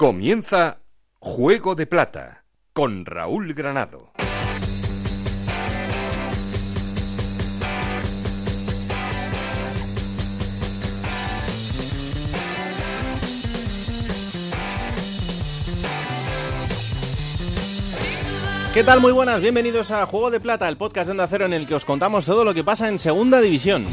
Comienza Juego de Plata con Raúl Granado. ¿Qué tal? Muy buenas, bienvenidos a Juego de Plata, el podcast de Onda Cero en el que os contamos todo lo que pasa en Segunda División.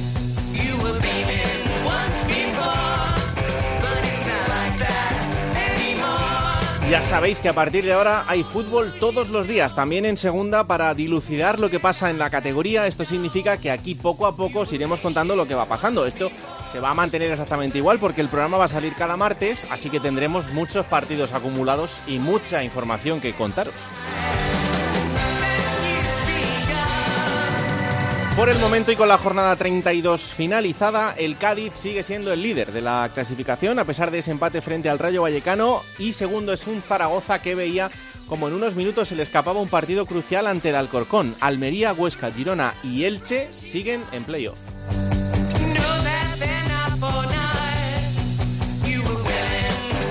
Ya sabéis que a partir de ahora hay fútbol todos los días, también en segunda, para dilucidar lo que pasa en la categoría. Esto significa que aquí poco a poco os iremos contando lo que va pasando. Esto se va a mantener exactamente igual porque el programa va a salir cada martes, así que tendremos muchos partidos acumulados y mucha información que contaros. Por el momento y con la jornada 32 finalizada, el Cádiz sigue siendo el líder de la clasificación a pesar de ese empate frente al Rayo Vallecano y segundo es un Zaragoza que veía como en unos minutos se le escapaba un partido crucial ante el Alcorcón. Almería, Huesca, Girona y Elche siguen en playoff.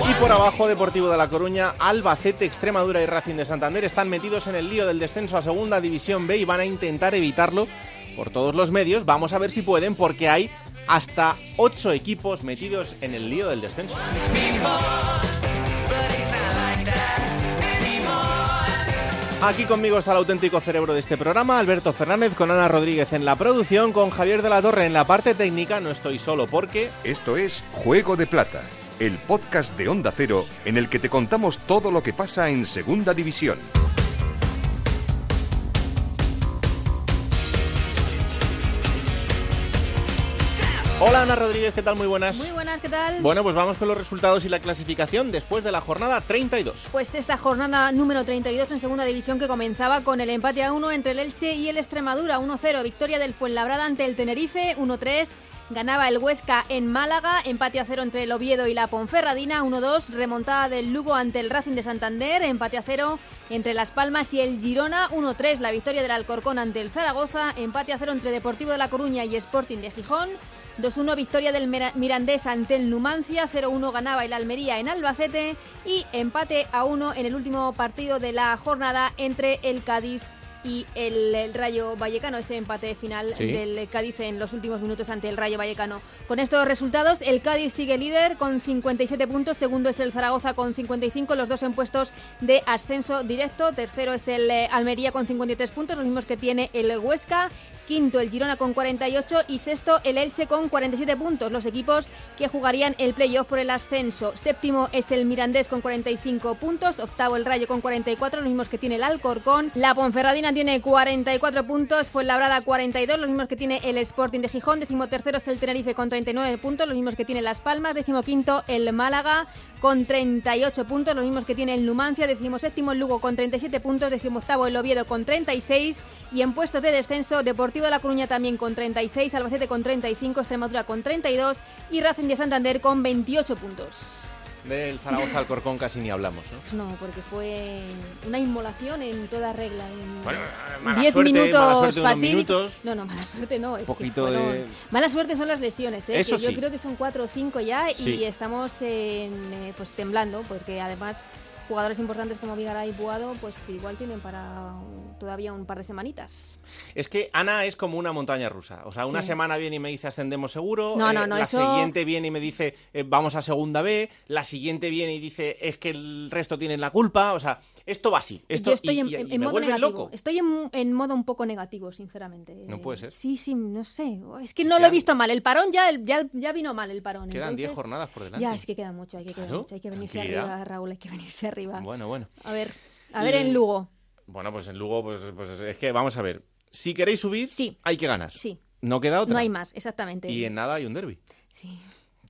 Y por abajo, Deportivo de La Coruña, Albacete, Extremadura y Racing de Santander están metidos en el lío del descenso a Segunda División B y van a intentar evitarlo por todos los medios. Vamos a ver si pueden porque hay hasta ocho equipos metidos en el lío del descenso. Aquí conmigo está el auténtico cerebro de este programa, Alberto Fernández, con Ana Rodríguez en la producción, con Javier de la Torre en la parte técnica. No estoy solo porque... Esto es Juego de Plata, el podcast de Onda Cero en el que te contamos todo lo que pasa en Segunda División. Hola Ana Rodríguez, ¿qué tal? Muy buenas. Muy buenas, ¿qué tal? Bueno, pues vamos con los resultados y la clasificación después de la jornada 32. Pues esta jornada número 32 en segunda división que comenzaba con el empate a 1 entre el Elche y el Extremadura, 1-0, victoria del Fuenlabrada ante el Tenerife, 1-3. Ganaba el Huesca en Málaga, empate a 0 entre el Oviedo y la Ponferradina, 1-2, remontada del Lugo ante el Racing de Santander, empate a 0 entre Las Palmas y el Girona, 1-3, la victoria del Alcorcón ante el Zaragoza, empate a 0 entre Deportivo de La Coruña y Sporting de Gijón, 2-1 victoria del Mirandés ante el Numancia, 0-1 ganaba el Almería en Albacete y empate a 1 en el último partido de la jornada entre el Cádiz y el, Rayo Vallecano, ese empate final Sí. del Cádiz en los últimos minutos ante el Rayo Vallecano. Con estos resultados, el Cádiz sigue líder con 57 puntos, segundo es el Zaragoza con 55, los dos en puestos de ascenso directo, tercero es el eh, Almería con 53 puntos, los mismos que tiene el Huesca. Quinto el Girona con 48 y sexto el Elche con 47 puntos, los equipos que jugarían el playoff por el ascenso. Séptimo es el Mirandés con 45 puntos, octavo el Rayo con 44, los mismos que tiene el Alcorcón. La Ponferradina tiene 44 puntos, Fuenlabrada 42, los mismos que tiene el Sporting de Gijón. Décimo tercero es el Tenerife con 39 puntos, los mismos que tiene Las Palmas. Décimo quinto el Málaga con 38 puntos, los mismos que tiene el Numancia. Décimo séptimo el Lugo con 37 puntos, décimo octavo el Oviedo con 36 y en puestos de descenso Deportivo de La Coruña también con 36, Albacete con 35, Extremadura con 32 y Racing de Santander con 28 puntos. Del Zaragoza Alcorcón casi ni hablamos, ¿no? No, porque fue una inmolación en toda regla. En Bueno, mala 10 suerte, minutos mala suerte unos minutos. No, no, mala suerte no. Es Poquito que de- Mala suerte son las lesiones, ¿eh? Eso que yo sí. creo que son 4 o 5 ya Sí. y estamos en, eh, pues temblando porque además jugadores importantes como Vigaray y Puado pues igual tienen para todavía un par de semanitas. Es que Ana es como una montaña rusa. O sea, una Sí. semana viene y me dice ascendemos seguro. No, eh, no, no, La eso- siguiente viene y me dice eh, vamos a segunda B. La siguiente viene y dice es que el resto tienen la culpa. O sea, esto va así. Esto, Yo estoy y- en, y- en- y en me modo negativo. loco. Estoy en, en modo un poco negativo, sinceramente. No puede ser. Sí, sí, no sé. Es que no que lo he visto mal. El parón ya, ya, ya vino mal el parón. Quedan 10 entonces- jornadas por delante. Ya, es que queda mucho, hay que Claro, mucho. Hay que venirse arriba, Raúl, hay que venirse arriba. Bueno, bueno. A ver, a ver Y- en Lugo. Bueno, pues en Lugo, pues, pues es que vamos a ver. Si queréis subir, Sí. hay que ganar. Sí, No queda otra. no hay más, exactamente. Y en nada hay un derby. Sí.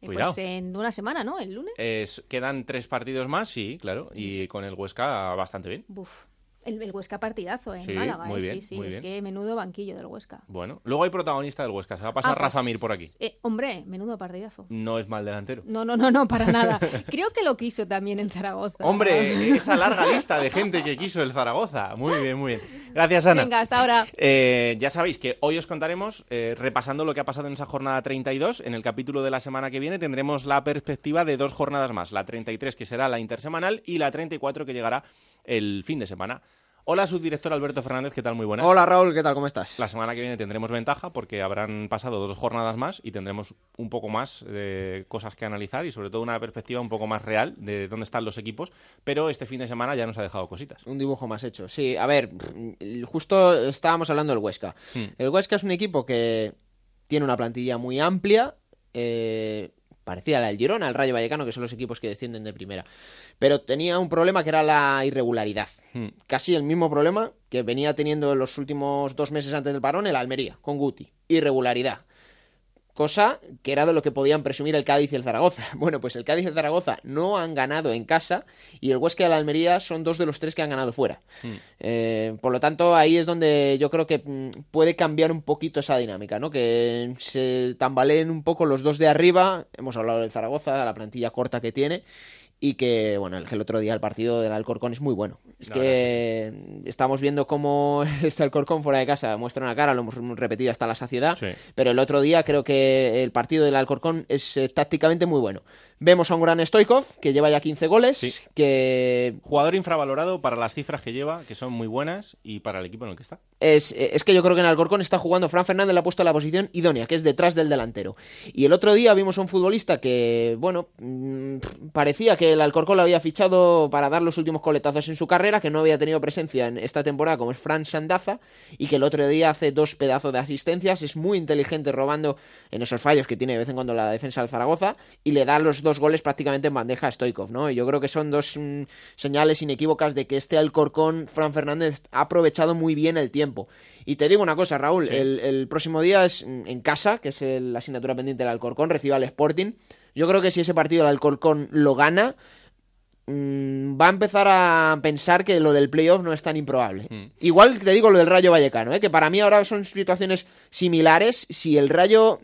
Eh, Cuidado. Pues en una semana, ¿no? El lunes. Es- quedan tres partidos más, sí, claro. Y con el Huesca bastante bien. Buf. El, el Huesca partidazo en Sí, Málaga, muy ¿eh? bien, sí, sí, muy es bien. que menudo banquillo del Huesca. Bueno, luego hay protagonista del Huesca. Se va a pasar Ah, pues, Rafa Mir por aquí. eh, hombre, menudo partidazo. No es mal delantero. No, no, no, no, para nada. Creo que lo quiso también en Zaragoza. Hombre, esa larga lista de gente que quiso el Zaragoza. Muy bien, muy bien. Gracias, Ana. Venga, hasta ahora. Eh, ya sabéis que hoy os contaremos, eh, repasando lo que ha pasado en esa jornada 32, en el capítulo de la semana que viene tendremos la perspectiva de dos jornadas más, la 33 que será la intersemanal y la 34 que llegará el fin de semana. Hola, subdirector Alberto Fernández, ¿qué tal? Muy buenas. Hola Raúl, ¿qué tal? ¿Cómo estás? La semana que viene tendremos ventaja porque habrán pasado dos jornadas más y tendremos un poco más de cosas que analizar y sobre todo una perspectiva un poco más real de dónde están los equipos, pero este fin de semana ya nos ha dejado cositas. Un dibujo más hecho. Sí, a ver, justo estábamos hablando del Huesca. Hmm. El Huesca es un equipo que tiene una plantilla muy amplia, eh, parecida a la del Girona, el Rayo Vallecano, que son los equipos que descienden de primera. Pero tenía un problema que era la irregularidad. Hmm. Casi el mismo problema que venía teniendo en los últimos dos meses antes del parón el Almería, con Guti. Irregularidad. Cosa que era de lo que podían presumir el Cádiz y el Zaragoza. Bueno, pues el Cádiz y el Zaragoza no han ganado en casa y el Huesca y el Almería son dos de los tres que han ganado fuera. Eh, por lo tanto, ahí es donde yo creo que mm, puede cambiar un poquito esa dinámica, ¿no? Que se tambaleen un poco los dos de arriba. Hemos hablado del Zaragoza, la plantilla corta que tiene. Y que, bueno, el, otro día el partido del Alcorcón es muy bueno. Es que estamos viendo cómo está el Alcorcón fuera de casa, muestra una cara, lo hemos repetido hasta la saciedad. Sí. Pero el otro día creo que el partido del Alcorcón es eh, tácticamente muy bueno. Vemos a un gran Stoikov, que lleva ya 15 goles, Sí. que Jugador infravalorado para las cifras que lleva, que son muy buenas, y para el equipo en el que está. es, es que yo creo que en Alcorcón está jugando Fran Fernández, le ha puesto la posición idónea, que es detrás del delantero. Y el otro día vimos a un futbolista que, bueno, mm, parecía que el Alcorcón lo había fichado para dar los últimos coletazos en su carrera, que no había tenido presencia en esta temporada, como es Fran Sandaza, y que el otro día hace dos pedazos de asistencias, es muy inteligente robando en esos fallos que tiene de vez en cuando la defensa del Zaragoza, y le da los dos goles prácticamente en bandeja a Stoikov, ¿no? Yo creo que son dos mm, señales inequívocas de que este Alcorcón, Fran Fernández, ha aprovechado muy bien el tiempo. Y te digo una cosa, Raúl, Sí. el, el próximo día es mm, en casa, que es el- la asignatura pendiente del Alcorcón, recibe al Sporting. Yo creo que si ese partido el Alcorcón lo gana, mm, va a empezar a pensar que lo del playoff no es tan improbable. Mm. Igual te digo lo del Rayo Vallecano, ¿eh? que para mí ahora son situaciones similares. Si el Rayo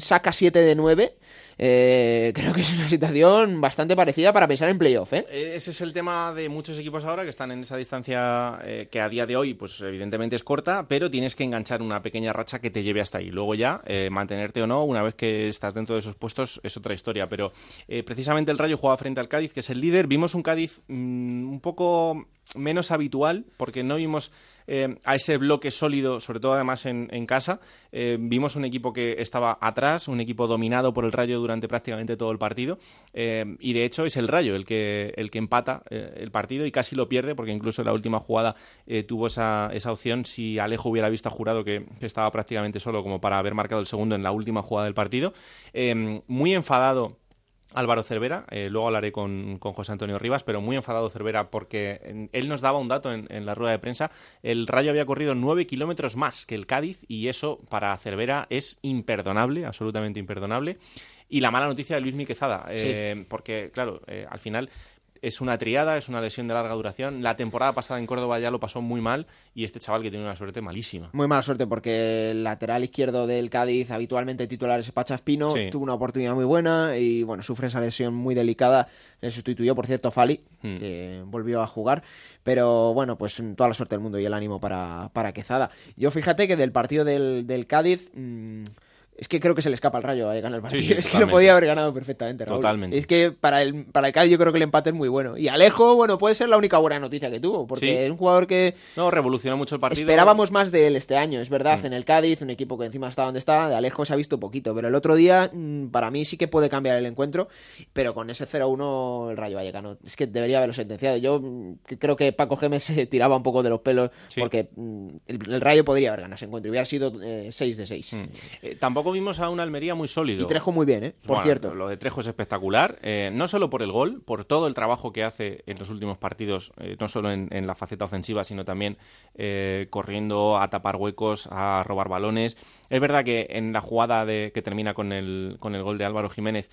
saca 7 de 9, eh, creo que es una situación bastante parecida para pensar en playoff. ¿eh? Eh, Ese es el tema de muchos equipos ahora que están en esa distancia eh, que a día de hoy, pues evidentemente es corta, pero tienes que enganchar una pequeña racha que te lleve hasta ahí. Luego ya, mantenerte o no, una vez que estás dentro de esos puestos, es otra historia. Pero precisamente el Rayo juega frente al Cádiz, que es el líder. Vimos un Cádiz mm, un poco menos habitual, porque no vimos eh, a ese bloque sólido, sobre todo además en, casa. Eh, vimos un equipo que estaba atrás, un equipo dominado por el Rayo durante prácticamente todo el partido. eh, y de hecho es el Rayo el que, el que empata el partido y casi lo pierde, porque incluso en la última jugada tuvo esa, esa opción. Si Alejo hubiera visto a jurado que, estaba prácticamente solo como para haber marcado el segundo en la última jugada del partido. Muy enfadado. Álvaro Cervera, eh, luego hablaré con, con José Antonio Rivas, pero muy enfadado Cervera porque en- él nos daba un dato en, en la rueda de prensa. El Rayo había corrido nueve kilómetros más que el Cádiz y eso para Cervera es imperdonable, absolutamente imperdonable. Y la mala noticia de Luis Miquezada, eh, porque claro, eh, al final es una triada, es una lesión de larga duración. La temporada pasada en Córdoba ya lo pasó muy mal y este chaval que tiene una suerte malísima. Muy mala suerte porque el lateral izquierdo del Cádiz, habitualmente titular es Pachaspino, Sí. tuvo una oportunidad muy buena y bueno, sufre esa lesión muy delicada. Le sustituyó, por cierto, Fali, Hmm. que volvió a jugar. Pero bueno, pues toda la suerte del mundo y el ánimo para, para Quezada. Yo fíjate que del partido del, del Cádiz. mm, es que creo que se le escapa al rayo a ganar el partido. Sí, sí, es que lo podía haber ganado perfectamente, Raúl. Totalmente. Es que para el, para el Cádiz yo creo que el empate es muy bueno. Y Alejo, bueno, puede ser la única buena noticia que tuvo, porque Sí. es un jugador que No, revolucionó mucho el partido. Esperábamos más de él este año, es verdad, Mm. en el Cádiz, un equipo que encima está donde está, de Alejo se ha visto poquito, pero el otro día mm, para mí sí que puede cambiar el encuentro, pero con ese 0-1 el Rayo Vallecano, es que debería haberlo sentenciado. Yo mm, creo que Paco Gémez se tiraba un poco de los pelos porque el, el Rayo podría haber ganado ese encuentro, y hubiera sido 6 de 6. Mm. Eh, tampoco vimos a un Almería muy sólido. Y Trejo muy bien, ¿eh? Por Bueno, cierto. Lo de Trejo es espectacular, eh, no solo por el gol, por todo el trabajo que hace en los últimos partidos, eh, no solo en, en la faceta ofensiva, sino también eh, corriendo a tapar huecos, a robar balones. Es verdad que en la jugada de, que termina con el, con el gol de Álvaro Jiménez,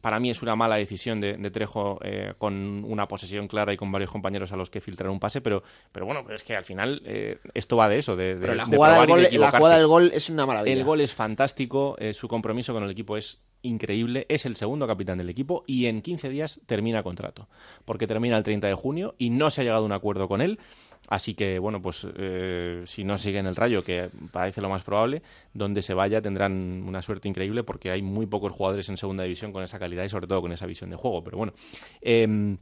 para mí es una mala decisión de, Trejo eh, con una posesión clara y con varios compañeros a los que filtrar un pase, pero, pero bueno, es que al final eh, esto va de eso, de, la, jugada del gol, la, jugada del gol, es una maravilla. El gol es fantástico, eh, su compromiso con el equipo es increíble, es el segundo capitán del equipo y en 15 días termina contrato, porque termina el 30 de junio y no se ha llegado a un acuerdo con él. Así que, bueno, pues eh, si no sigue en el Rayo, que parece lo más probable, donde se vaya tendrán una suerte increíble porque hay muy pocos jugadores en segunda división con esa calidad y sobre todo con esa visión de juego. Pero bueno, em,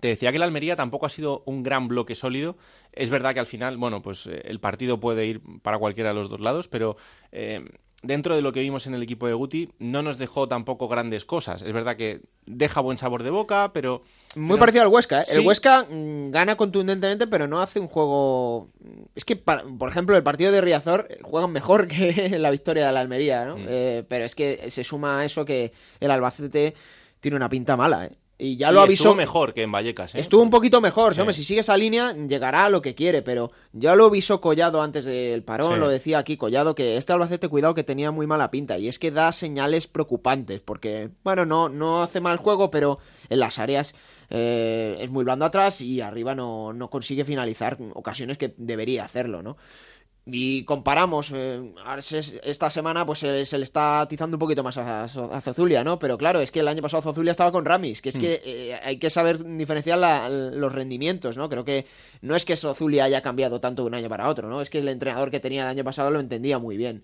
te decía que la Almería tampoco ha sido un gran bloque sólido. Es verdad que al final, bueno, pues eh, el partido puede ir para cualquiera de los dos lados, pero em, dentro de lo que vimos en el equipo de Guti, no nos dejó tampoco grandes cosas. Es verdad que deja buen sabor de boca, pero... Muy parecido al Huesca, ¿eh? El Huesca mm, gana contundentemente, pero no hace un juego... Es que, por ejemplo, el partido de Riazor eh, juegan mejor que la victoria de la Almería, ¿no? Mm. Eh, pero es que se suma a eso que el Albacete tiene una pinta mala, ¿eh? Y ya lo avisó. Estuvo mejor que en Vallecas, ¿eh? Estuvo un poquito mejor. Hombre, si sigue esa línea, llegará a lo que quiere, pero ya lo avisó Collado antes del parón. Lo decía aquí Collado, que este Albacete, cuidado, que tenía muy mala pinta. Y es que da señales preocupantes, porque, bueno, no, no hace mal juego, pero en las áreas eh, es muy blando atrás y arriba no, no consigue finalizar ocasiones que debería hacerlo, ¿no? Y comparamos, eh, esta semana pues se, le está atizando un poquito más a, a, Zozulia, ¿no? Pero claro, es que el año pasado Zozulia estaba con Ramis, que es que mm. eh, hay que saber diferenciar los rendimientos, ¿no? Creo que no es que Zozulia haya cambiado tanto de un año para otro, ¿no? Es que el entrenador que tenía el año pasado lo entendía muy bien.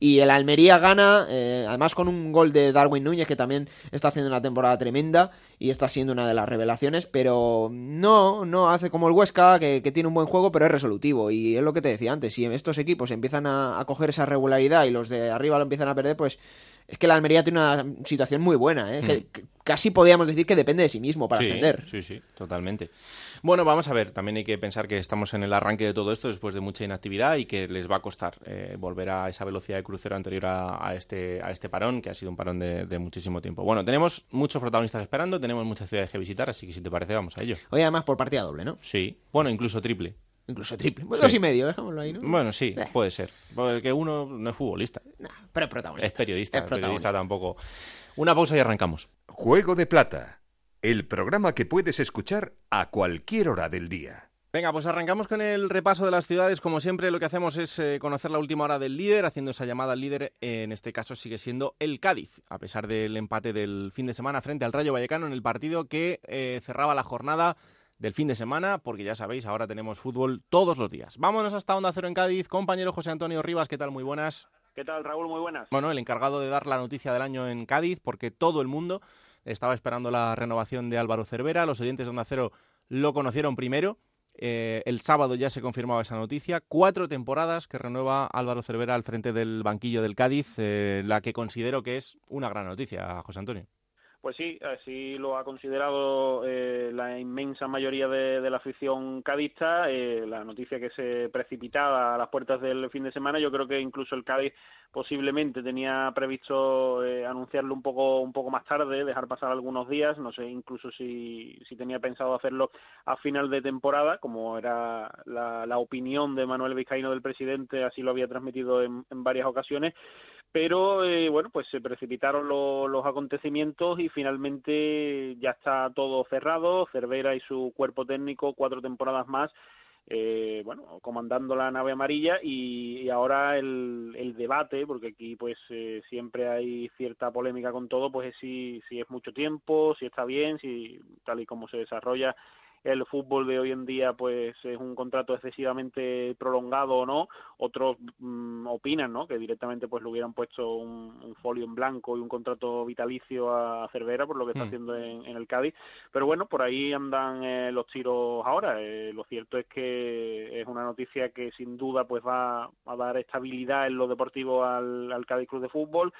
Y el Almería gana, eh, además con un gol de Darwin Núñez, que también está haciendo una temporada tremenda y está siendo una de las revelaciones, pero no, no hace como el Huesca, que, tiene un buen juego, pero es resolutivo. Y es lo que te decía antes, si estos equipos empiezan a, coger esa regularidad y los de arriba lo empiezan a perder, pues es que la Almería tiene una situación muy buena, ¿eh? Hmm. casi podríamos decir que depende de sí mismo para ascender. Sí, sí, totalmente. Bueno, vamos a ver, también hay que pensar que estamos en el arranque de todo esto después de mucha inactividad y que les va a costar eh, volver a esa velocidad de crucero anterior a, este, a este parón, que ha sido un parón de, muchísimo tiempo. Bueno, tenemos muchos protagonistas esperando, tenemos muchas ciudades que visitar, así que si te parece, vamos a ello. Hoy además por partida doble, ¿no? Sí, bueno, incluso triple. Incluso triple. Bueno, dos y medio, dejámoslo ahí, ¿no? Bueno, sí, eh. puede ser. Porque uno no es futbolista. pero es protagonista. Es periodista, es periodista tampoco. Una pausa y arrancamos. Juego de Plata el programa que puedes escuchar a cualquier hora del día. Venga, pues arrancamos con el repaso de las ciudades. Como siempre, lo que hacemos es eh, conocer la última hora del líder, haciendo esa llamada al líder. En este caso sigue siendo el Cádiz, a pesar del empate del fin de semana frente al Rayo Vallecano en el partido que eh, cerraba la jornada del fin de semana, porque ya sabéis, ahora tenemos fútbol todos los días. Vámonos hasta Onda Cero en Cádiz. Compañero José Antonio Rivas, ¿qué tal? Muy buenas. ¿Qué tal, Raúl? Muy buenas. Bueno, el encargado de dar la noticia del año en Cádiz, porque todo el mundo estaba esperando la renovación de Álvaro Cervera. Los oyentes de Onda Cero lo conocieron primero. Eh, el sábado ya se confirmaba esa noticia. Cuatro temporadas que renueva Álvaro Cervera al frente del banquillo del Cádiz, eh, la que considero que es una gran noticia, José Antonio. Pues sí, así lo ha considerado eh, la inmensa mayoría de, la afición cadista. Eh, la noticia que se precipitaba a las puertas del fin de semana, yo creo que incluso el Cádiz posiblemente tenía previsto eh, anunciarlo un poco un poco más tarde, dejar pasar algunos días. No sé, incluso si, si tenía pensado hacerlo a final de temporada, como era la, la opinión de Manuel Vizcaíno del presidente, así lo había transmitido en, en varias ocasiones pero eh, bueno, pues se precipitaron los acontecimientos y finalmente ya está todo cerrado. Cervera y su cuerpo técnico, cuatro temporadas más, eh, bueno, comandando la nave amarilla y, ahora el, el, debate, porque aquí pues eh, siempre hay cierta polémica con todo, pues es si, si es mucho tiempo, si está bien, si tal y como se desarrolla el fútbol de hoy en día pues es un contrato excesivamente prolongado o no otros mm, opinan no que directamente pues le hubieran puesto un, folio en blanco y un contrato vitalicio a Cervera por lo que está hmm. haciendo en, el Cádiz. Pero bueno por ahí andan eh, los tiros ahora. Eh, lo cierto es que es una noticia que sin duda pues va a dar estabilidad en lo deportivo al, al Cádiz Club de Fútbol.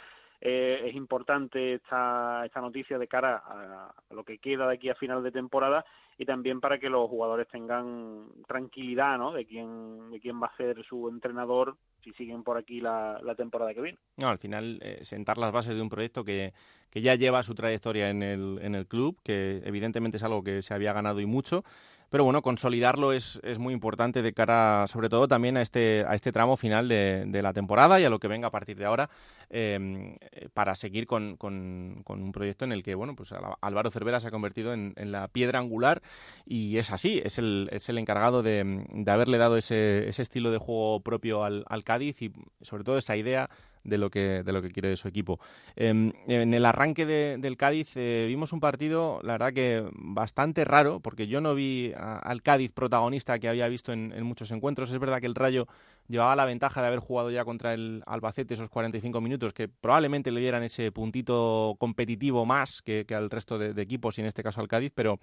Eh, es importante esta, esta noticia de cara a, lo que queda de aquí a final de temporada y también para que los jugadores tengan tranquilidad ¿no? de quién de quién va a ser su entrenador si siguen por aquí la, temporada que viene. No, al final eh, sentar las bases de un proyecto que, que ya lleva su trayectoria en el, en el club, que evidentemente es algo que se había ganado y mucho, pero bueno, consolidarlo es, es, muy importante de cara, sobre todo también a este, a este tramo final de, la temporada y a lo que venga a partir de ahora, em, para seguir con, con, un proyecto en el que, bueno, pues Álvaro Cervera se ha convertido en, en, la piedra angular y es así, es el, es el encargado de, de haberle dado ese, ese, estilo de juego propio al, al Cádiz y sobre todo esa idea de lo que, de lo que quiere de su equipo. Em, en el arranque del Cádiz eh, vimos un partido, la verdad que bastante raro, porque yo no vi al Cádiz protagonista que había visto en, muchos encuentros. Es verdad que el Rayo llevaba la ventaja de haber jugado ya contra el Albacete esos 45 minutos, que probablemente le dieran ese puntito competitivo más que, al resto de, equipos y en este caso al Cádiz, pero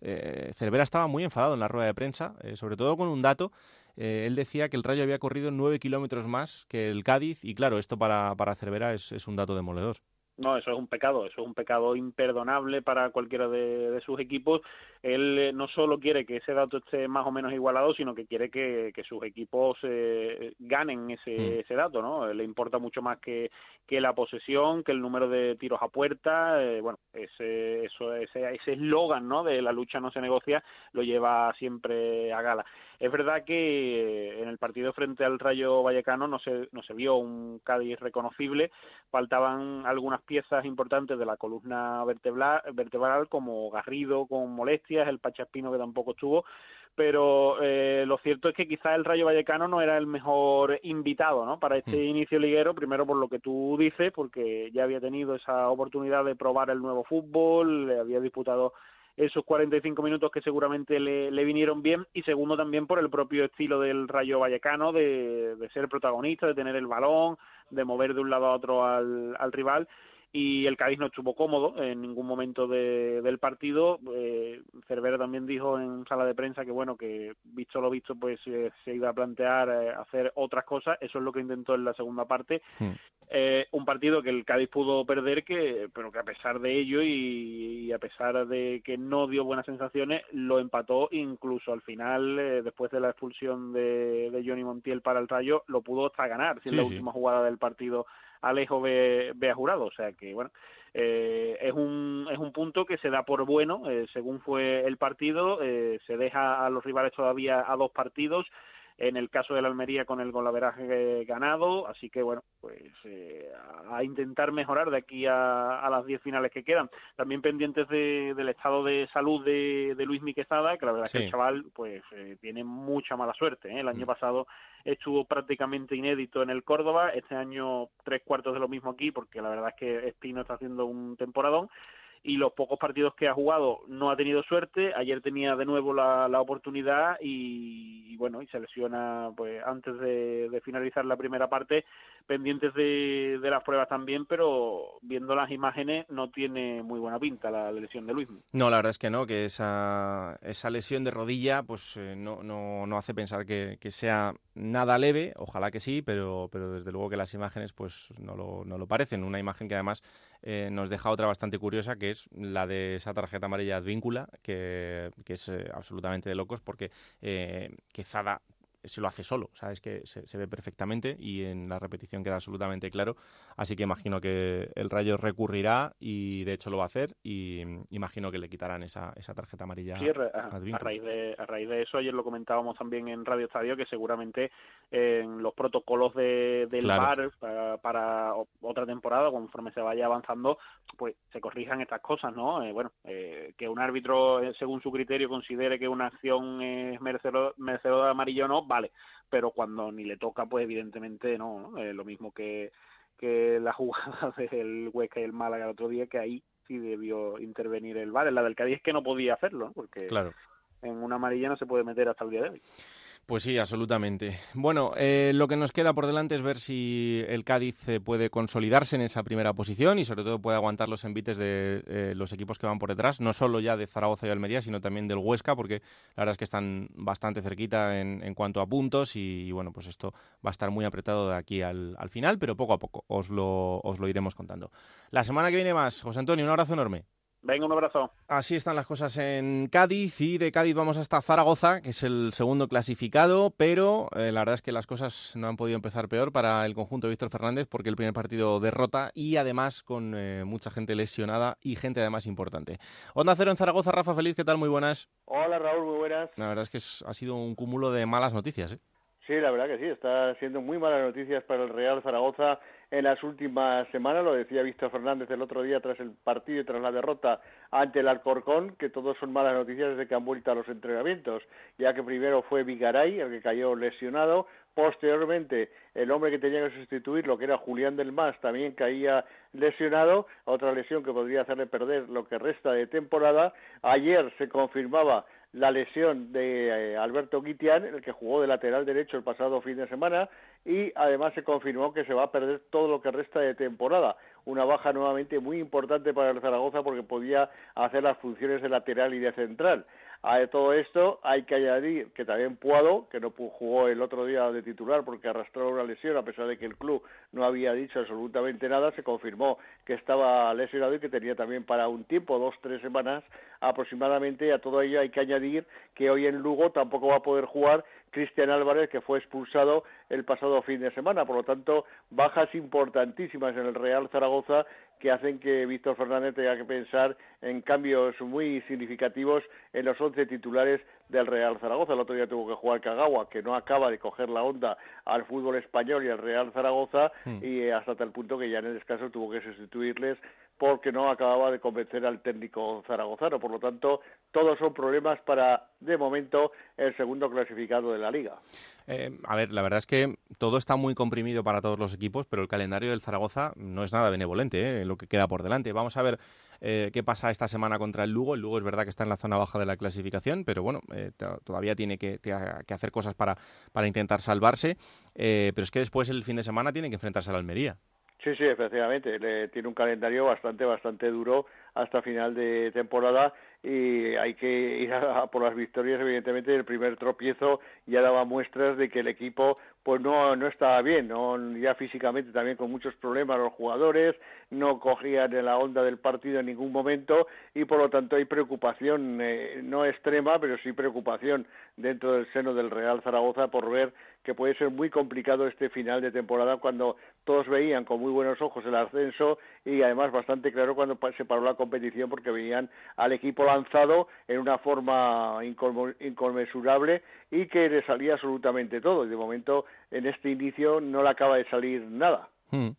eh, Cervera estaba muy enfadado en la rueda de prensa, eh, sobre todo con un dato eh, él decía que el Rayo había corrido nueve kilómetros más que el Cádiz y claro, esto para, para Cervera es, es un dato demoledor. No, eso es un pecado, eso es un pecado imperdonable para cualquiera de, sus equipos. Él eh, no solo quiere que ese dato esté más o menos igualado, sino que quiere que, sus equipos eh, ganen ese, mm. ese dato, ¿no? Le importa mucho más que, que la posesión, que el número de tiros a puerta, eh, bueno, ese eso, ese eslogan, ¿no? De la lucha no se negocia, lo lleva siempre a gala. Es verdad que en el partido frente al Rayo Vallecano no se, no se vio un Cádiz reconocible, faltaban algunas piezas importantes de la columna vertebral, vertebral como Garrido con molestias, el Pachaspino que tampoco estuvo, pero eh, lo cierto es que quizás el Rayo Vallecano no era el mejor invitado ¿no? para este hmm. inicio liguero, primero por lo que tú dices, porque ya había tenido esa oportunidad de probar el nuevo fútbol, le había disputado esos 45 minutos que seguramente le, le, vinieron bien y segundo también por el propio estilo del Rayo Vallecano de, de ser protagonista, de tener el balón, de mover de un lado a otro al, al rival y el Cádiz no estuvo cómodo en ningún momento de, del partido. Eh, Cervera también dijo en sala de prensa que bueno que visto lo visto pues eh, se iba a plantear eh, hacer otras cosas. Eso es lo que intentó en la segunda parte. Hmm. Eh, un partido que el Cádiz pudo perder, que pero que a pesar de ello y, a pesar de que no dio buenas sensaciones, lo empató incluso al final, después de la expulsión de, de, Johnny Montiel para el Rayo, lo pudo hasta ganar, si la última jugada del partido Alejo ve, ve jurado. O sea que, bueno, eh, es, un, es un punto que se da por bueno, eh, según fue el partido, eh, se deja a los rivales todavía a dos partidos, en el caso de la Almería con el golaveraje ganado, así que bueno, pues eh, a intentar mejorar de aquí a, a las 10 finales que quedan. También pendientes de, del estado de salud de, de Luis Miquezada, que la verdad es que el chaval pues eh, tiene mucha mala suerte. ¿eh? El año mm. pasado estuvo prácticamente inédito en el Córdoba, este año tres cuartos de lo mismo aquí, porque la verdad es que Espino está haciendo un temporadón y los pocos partidos que ha jugado no ha tenido suerte. Ayer tenía de nuevo la, la oportunidad y, bueno, y se lesiona pues antes de, finalizar la primera parte, pendientes de, de, las pruebas también, pero viendo las imágenes no tiene muy buena pinta la, lesión de Luis. No, la verdad es que no, que esa, esa lesión de rodilla pues eh, no, no, no hace pensar que, que sea nada leve, ojalá que sí, pero, pero desde luego que las imágenes pues no lo, no lo parecen. Una imagen que además eh, nos deja otra bastante curiosa, que es la de esa tarjeta amarilla advíncula, que, que es eh, absolutamente de locos, porque eh, Zada se lo hace solo, sabes que se, ve perfectamente y en la repetición queda absolutamente claro. Así que imagino que el Rayo recurrirá y de hecho lo va a hacer y imagino que le quitarán esa, esa tarjeta amarilla. Sí, a, raíz de, a raíz de eso, ayer lo comentábamos también en Radio Estadio, que seguramente en los protocolos de, del VAR para, otra temporada, conforme se vaya avanzando, pues se corrijan estas cosas, ¿no? Eh, bueno, eh, que un árbitro, eh, según su criterio, considere que una acción es merecedora de amarillo o no, vale, pero cuando ni le toca, pues evidentemente no, ¿no? lo mismo que, que la jugada del Huesca y el Málaga el otro día, que ahí sí debió intervenir el VAR, en la del Cádiz que no podía hacerlo, porque claro. en una amarilla no se puede meter hasta el día de hoy. Pues sí, absolutamente. Bueno, eh, lo que nos queda por delante es ver si el Cádiz eh, puede consolidarse en esa primera posición y sobre todo puede aguantar los envites de eh, los equipos que van por detrás, no solo ya de Zaragoza y Almería, sino también del Huesca, porque la verdad es que están bastante cerquita en, en cuanto a puntos y, bueno, pues esto va a estar muy apretado de aquí al, al final, pero poco a poco os lo, os lo iremos contando. La semana que viene más, José Antonio, un abrazo enorme. Venga, un abrazo. Así están las cosas en Cádiz y de Cádiz vamos hasta Zaragoza, que es el segundo clasificado, pero eh, la verdad es que las cosas no han podido empezar peor para el conjunto de Víctor Fernández porque el primer partido derrota y además con eh, mucha gente lesionada y gente además importante. Onda Cero en Zaragoza, Rafa Feliz, ¿qué tal? Muy buenas. Hola Raúl, muy buenas. La verdad es que ha sido un cúmulo de malas noticias. ¿eh? Sí, la verdad que sí, está siendo muy malas noticias para el Real Zaragoza en las últimas semanas, lo decía Víctor Fernández el otro día tras el partido y tras la derrota ante el Alcorcón, que todos son malas noticias desde que han vuelto a los entrenamientos, ya que primero fue Vigaray, el que cayó lesionado, posteriormente el hombre que tenía que sustituir, lo que era Julián del Mas, también caía lesionado, otra lesión que podría hacerle perder lo que resta de temporada. Ayer se confirmaba la lesión de eh, Alberto Guitián, el que jugó de lateral derecho el pasado fin de semana, y además se confirmó que se va a perder todo lo que resta de temporada. Una baja nuevamente muy importante para el Zaragoza porque podía hacer las funciones de lateral y de central. A todo esto hay que añadir que también Puado, que no jugó el otro día de titular porque arrastró una lesión, a pesar de que el club no había dicho absolutamente nada, se confirmó que estaba lesionado y que tenía también para un tiempo, dos, tres semanas aproximadamente. A todo ello hay que añadir que hoy en Lugo tampoco va a poder jugar Cristian Álvarez, que fue expulsado el pasado fin de semana. Por lo tanto, bajas importantísimas en el Real Zaragoza que hacen que Víctor Fernández tenga que pensar en cambios muy significativos en los once titulares del Real Zaragoza. El otro día tuvo que jugar Cagagua, que no acaba de coger la onda al fútbol español y al Real Zaragoza, hmm. y eh, hasta tal punto que ya en el descanso tuvo que sustituirles porque no acababa de convencer al técnico zaragozano. Por lo tanto, todos son problemas para, de momento, el segundo clasificado de la liga. Eh, a ver, la verdad es que todo está muy comprimido para todos los equipos, pero el calendario del Zaragoza no es nada benevolente, eh, lo que queda por delante. Vamos a ver eh, qué pasa esta semana contra el Lugo. El Lugo es verdad que está en la zona baja de la clasificación, pero bueno, todavía tiene que, hacer cosas para, para intentar salvarse. pero es que después el fin de semana tiene que enfrentarse a la Almería. Sí, sí, efectivamente. tiene un calendario bastante, bastante duro hasta final de temporada y hay que ir a, por las victorias. Evidentemente, el primer tropiezo ya daba muestras de que el equipo pues no, no estaba bien, ¿no? ya físicamente también con muchos problemas los jugadores, no cogían en la onda del partido en ningún momento y por lo tanto hay preocupación, eh, no extrema, pero sí preocupación dentro del seno del Real Zaragoza por ver que puede ser muy complicado este final de temporada cuando todos veían con muy buenos ojos el ascenso y además bastante claro cuando se paró la competición porque veían al equipo lanzado en una forma inconmensurable y que le salía absolutamente todo. Y de momento en este inicio no le acaba de salir nada. Hmm.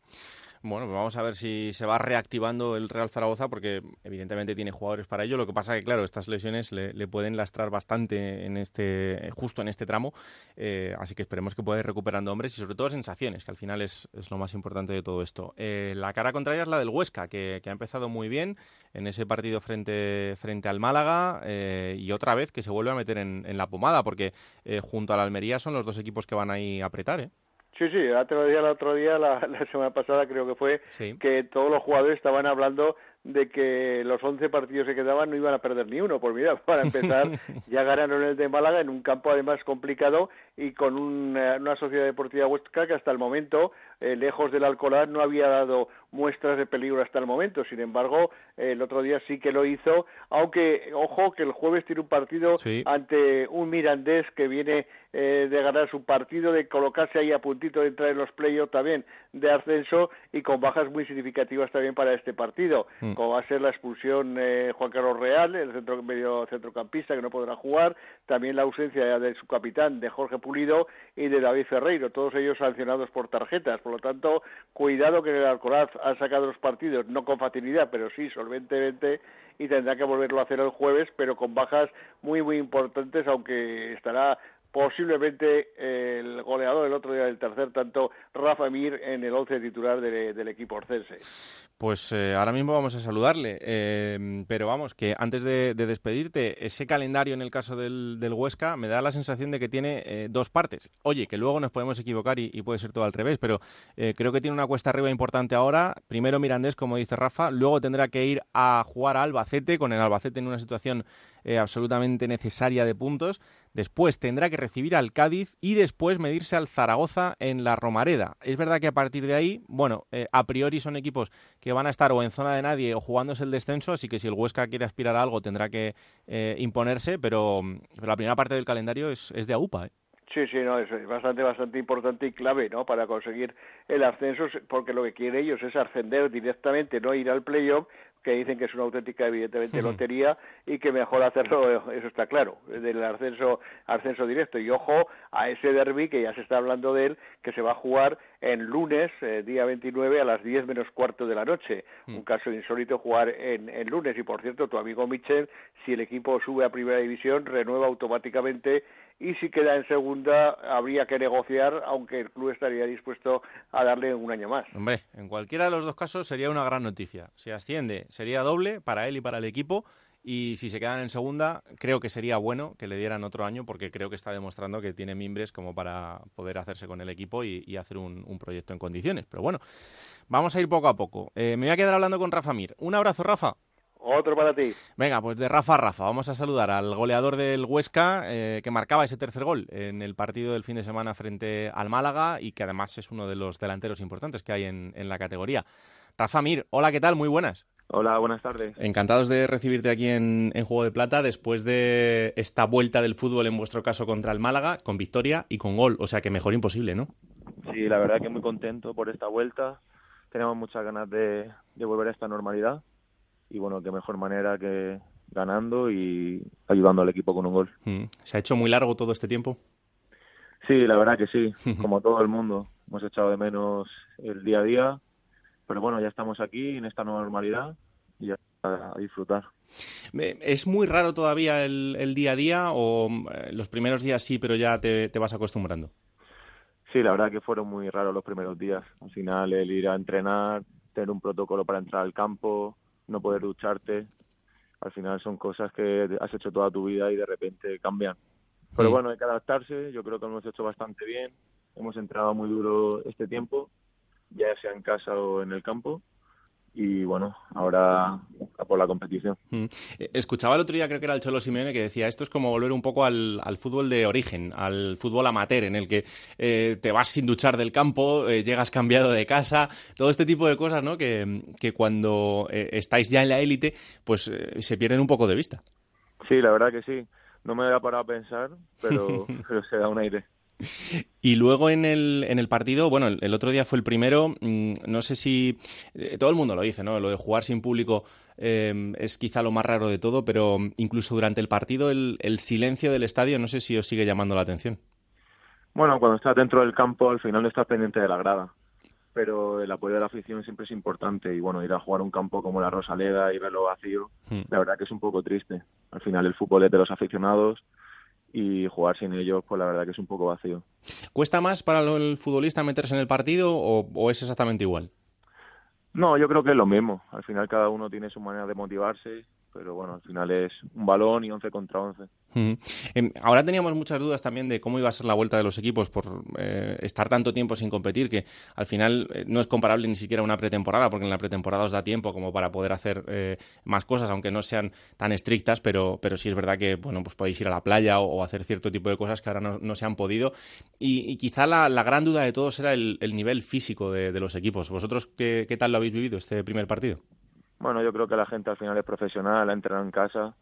Bueno, pues vamos a ver si se va reactivando el Real Zaragoza, porque evidentemente tiene jugadores para ello. Lo que pasa que, claro, estas lesiones le, pueden lastrar bastante en este, justo en este tramo. Eh, así que esperemos que pueda ir recuperando hombres y sobre todo sensaciones, que al final es, lo más importante de todo esto. Eh, la cara contraria es la del Huesca, que, ha empezado muy bien en ese partido frente, frente al Málaga eh, y otra vez que se vuelve a meter en, la pomada, porque junto a la Almería son los dos equipos que van ahí a apretar. ¿eh? Sí, sí, ya te lo dije el otro día, la, semana pasada creo que fue, que todos los jugadores estaban hablando de que los 11 partidos que quedaban no iban a perder ni uno. Pues mira, para empezar, ya ganaron el de Málaga en un campo además complicado y con una, una sociedad deportiva Huesca que hasta el momento, eh, lejos del Alcolá, no había dado muestras de peligro hasta el momento. Sin embargo, el otro día sí que lo hizo, aunque, ojo, que el jueves tiene un partido ante un Mirandés que viene eh, de ganar su partido, de colocarse ahí a puntito de entrar en los playoffs también de ascenso y con bajas muy significativas también para este partido, mm. como va a ser la expulsión eh, Juan Carlos Real, el centro medio centrocampista que no podrá jugar, también la ausencia de su capitán, de Jorge Pulido y de David Ferreiro, todos ellos sancionados por tarjetas, por lo tanto, cuidado que el Alcoraz ha sacado los partidos, no con facilidad, pero sí solventemente, y tendrá que volverlo a hacer el jueves, pero con bajas muy, muy importantes, aunque estará posiblemente el goleador el otro día del tercer tanto Rafa Mir en el once titular del equipo orcense. Pues eh, ahora mismo vamos a saludarle, eh, pero vamos, que antes de, despedirte, ese calendario en el caso del, Huesca me da la sensación de que tiene eh, dos partes. Oye, que luego nos podemos equivocar y, puede ser todo al revés, pero creo que tiene una cuesta arriba importante ahora. Primero Mirandés, como dice Rafa, luego tendrá que ir a jugar a Albacete, con el Albacete en una situación eh, absolutamente necesaria de puntos. Después tendrá que recibir al Cádiz y después medirse al Zaragoza en la Romareda. Es verdad que a partir de ahí, bueno, eh, a priori son equipos que van a estar o en zona de nadie o jugándose el descenso, así que si el Huesca quiere aspirar a algo tendrá que eh, imponerse, pero, la primera parte del calendario es, de AUPA. Sí, sí, no, es bastante, bastante importante y clave, ¿no? Para conseguir el ascenso, porque lo que quieren ellos es ascender directamente, no ir al playoff, que dicen que es una auténtica, evidentemente, lotería y que mejor hacerlo, eso está claro, del ascenso, ascenso directo. Y ojo a ese derby que ya se está hablando de él, que se va a jugar en lunes, eh, día 29, a las 10 menos cuarto de la noche. Un caso insólito jugar en, en lunes. Y por cierto, tu amigo Michel, si el equipo sube a primera división, renueva automáticamente y si queda en segunda habría que negociar, aunque el club estaría dispuesto a darle un año más. Hombre, en cualquiera de los dos casos sería una gran noticia. Si asciende, sería doble para él y para el equipo. Y si se quedan en segunda, creo que sería bueno que le dieran otro año porque creo que está demostrando que tiene mimbres como para poder hacerse con el equipo y, hacer un, proyecto en condiciones. Pero bueno, vamos a ir poco a poco. Eh, me voy a quedar hablando con Rafa Mir. Un abrazo, Rafa. Otro para ti. Venga, pues de Rafa a Rafa. Vamos a saludar al goleador del Huesca eh, que marcaba ese tercer gol en el partido del fin de semana frente al Málaga y que además es uno de los delanteros importantes que hay en, la categoría. Rafa Mir, hola, ¿qué tal? Muy buenas. Hola, buenas tardes. Encantados de recibirte aquí en, Juego de Plata después de esta vuelta del fútbol, en vuestro caso contra el Málaga, con victoria y con gol. O sea que mejor imposible, ¿no? Sí, la verdad que muy contento por esta vuelta. Tenemos muchas ganas de volver a esta normalidad y bueno, qué mejor manera que ganando y ayudando al equipo con un gol. Mm. ¿Se ha hecho muy largo todo este tiempo? Sí, la verdad que sí, como todo el mundo. Hemos echado de menos el día a día, pero bueno, ya estamos aquí en esta nueva normalidad y ya a disfrutar. ¿Es muy raro todavía el, día a día o eh, los primeros días sí, pero ya te, te vas acostumbrando? Sí, la verdad que fueron muy raros los primeros días. Al final el ir a entrenar, tener un protocolo para entrar al campo, no poder ducharte, al final son cosas que has hecho toda tu vida y de repente cambian. Pero bueno, hay que adaptarse, yo creo que lo hemos hecho bastante bien, hemos entrado muy duro este tiempo, ya sea en casa o en el campo, y bueno, ahora a por la competición. Mm. Eh, escuchaba el otro día, creo que era el Cholo Simeone, que decía, esto es como volver un poco al, fútbol de origen, al fútbol amateur, en el que eh, te vas sin duchar del campo, eh, llegas cambiado de casa, todo este tipo de cosas, ¿no? Que, que cuando estáis ya en la élite, pues se pierden un poco de vista. Sí, la verdad que sí. No me había parado a pensar, pero, pero se da un aire. Y luego en el, en el partido, bueno, el, otro día fue el primero, mm, no sé si eh, todo el mundo lo dice, ¿no? Lo de jugar sin público em, es quizá lo más raro de todo, pero incluso durante el partido el, silencio del estadio no sé si os sigue llamando la atención. Bueno, cuando estás dentro del campo al final no estás pendiente de la grada, pero el apoyo de la afición siempre es importante y bueno, ir a jugar un campo como la Rosaleda y verlo vacío, hmm. la verdad que es un poco triste. Al final el fútbol es de los aficionados y jugar sin ellos, pues la verdad que es un poco vacío. ¿Cuesta más para el futbolista meterse en el partido o, es exactamente igual? No, yo creo que es lo mismo. Al final cada uno tiene su manera de motivarse pero bueno, al final es un balón y 11 contra 11. Em, ahora teníamos muchas dudas también de cómo iba a ser la vuelta de los equipos por eh, estar tanto tiempo sin competir, que al final eh, no es comparable ni siquiera a una pretemporada, porque en la pretemporada os da tiempo como para poder hacer eh, más cosas, aunque no sean tan estrictas, pero, pero sí es verdad que bueno, pues podéis ir a la playa o, hacer cierto tipo de cosas que ahora no, se han podido. Y, quizá la, gran duda de todos era el, nivel físico de, los equipos. ¿Vosotros qué, qué tal lo habéis vivido este primer partido? Bueno, yo creo que la gente al final es profesional, ha entrenado en casa.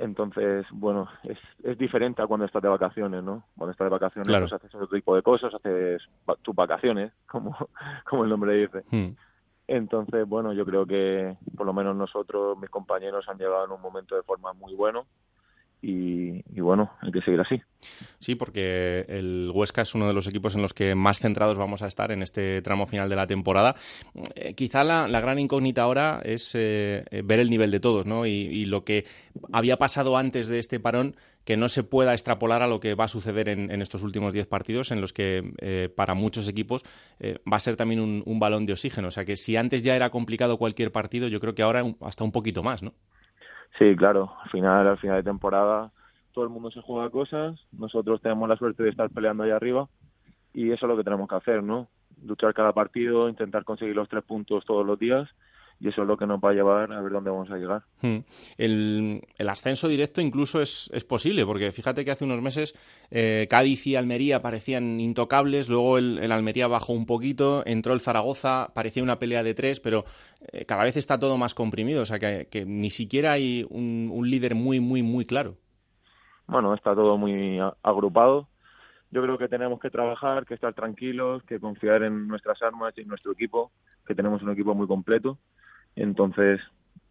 Entonces, bueno, es, es diferente a cuando estás de vacaciones, ¿no? Cuando estás de vacaciones pues haces otro tipo de cosas, haces tus vacaciones, como, como el nombre dice. Hmm. Entonces, bueno, yo creo que por lo menos nosotros, mis compañeros, han llegado en un momento de forma muy bueno y, bueno, hay que seguir así. Sí, porque el Huesca es uno de los equipos en los que más centrados vamos a estar en este tramo final de la temporada. Eh, quizá la, gran incógnita ahora es eh, ver el nivel de todos, ¿no? Y, lo que había pasado antes de este parón, que no se pueda extrapolar a lo que va a suceder en, estos últimos 10 partidos, en los que eh, para muchos equipos va a ser también un, un balón de oxígeno. O sea que si antes ya era complicado cualquier partido, yo creo que ahora hasta un poquito más, ¿no? Sí, claro. Al final, al final de temporada, todo el mundo se juega cosas. Nosotros tenemos la suerte de estar peleando ahí arriba y eso es lo que tenemos que hacer, ¿no? Luchar cada partido, intentar conseguir los tres puntos todos los días y eso es lo que nos va a llevar a ver dónde vamos a llegar. Hmm. El, ascenso directo incluso es, posible, porque fíjate que hace unos meses eh, Cádiz y Almería parecían intocables, luego el, Almería bajó un poquito, entró el Zaragoza, parecía una pelea de tres, pero eh, cada vez está todo más comprimido, o sea que, ni siquiera hay un, un líder muy, muy, muy claro. Bueno, está todo muy agrupado. Yo creo que tenemos que trabajar, que estar tranquilos, que confiar en nuestras armas y en nuestro equipo, que tenemos un equipo muy completo entonces,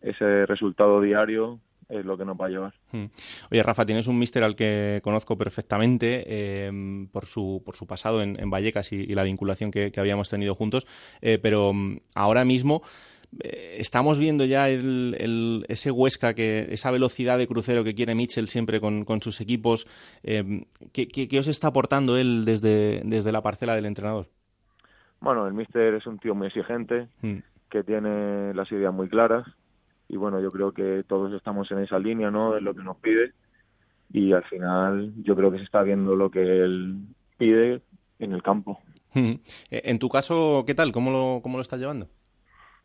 ese resultado diario es lo que nos va a llevar. Hmm. Oye, Rafa, tienes un míster al que conozco perfectamente eh, por, su, por su pasado en, Vallecas y, la vinculación que, habíamos tenido juntos, eh, pero mm, ahora mismo eh, estamos viendo ya el, ese Huesca, que, esa velocidad de crucero que quiere Mitchell siempre con, sus equipos. ¿qué, qué, os está aportando él desde, desde la parcela del entrenador? Bueno, el míster es un tío muy exigente. Hmm que tiene las ideas muy claras y bueno, yo creo que todos estamos en esa línea, ¿no? De lo que nos pide y al final yo creo que se está viendo lo que él pide en el campo. Eh, en tu caso, ¿qué tal? ¿Cómo lo, cómo lo estás llevando?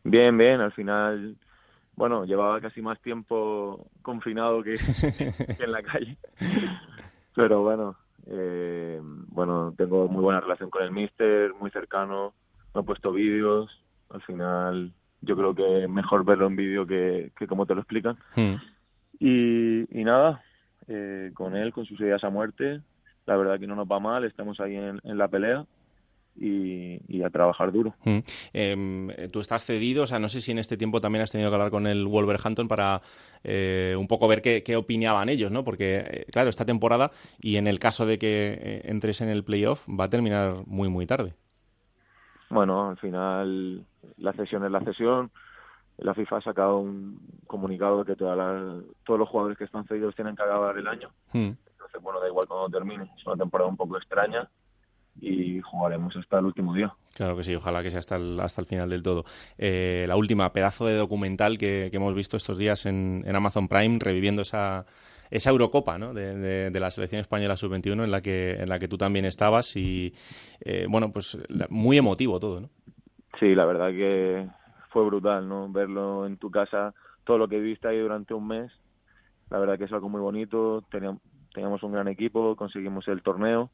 Bien, bien, al final, bueno, llevaba casi más tiempo confinado que, en la calle, pero bueno, eh, bueno, tengo muy buena relación con el mister, muy cercano, me he puesto vídeos, al final, yo creo que mejor verlo en vídeo que, que como te lo explican. Hmm. Y, y, nada, eh, con él, con sus ideas a muerte, la verdad que no nos va mal, estamos ahí en, la pelea. Y, a trabajar duro. Hmm. Em, tú estás cedido, o sea, no sé si en este tiempo también has tenido que hablar con el Wolverhampton para eh, un poco ver qué, qué, opinaban ellos, ¿no? Porque, eh, claro, esta temporada, y en el caso de que entres en el playoff, va a terminar muy, muy tarde. Bueno, al final la cesión es la cesión. La FIFA ha sacado un comunicado de que todos los jugadores que están cedidos tienen que acabar el año. Hmm. Entonces, bueno, da igual cuando termine. Es una temporada un poco extraña y jugaremos hasta el último día. Claro que sí, ojalá que sea hasta el, hasta el final del todo. Eh, la última, pedazo de documental que, hemos visto estos días en, en Amazon Prime, reviviendo esa, esa Eurocopa ¿no? de, de, la selección española sub-21 en la que en la que tú también estabas y eh, bueno pues muy emotivo todo ¿no? Sí, la verdad que fue brutal, ¿no? Verlo en tu casa, todo lo que viviste ahí durante un mes, la verdad que es algo muy bonito, teníamos, teníamos un gran equipo, conseguimos el torneo,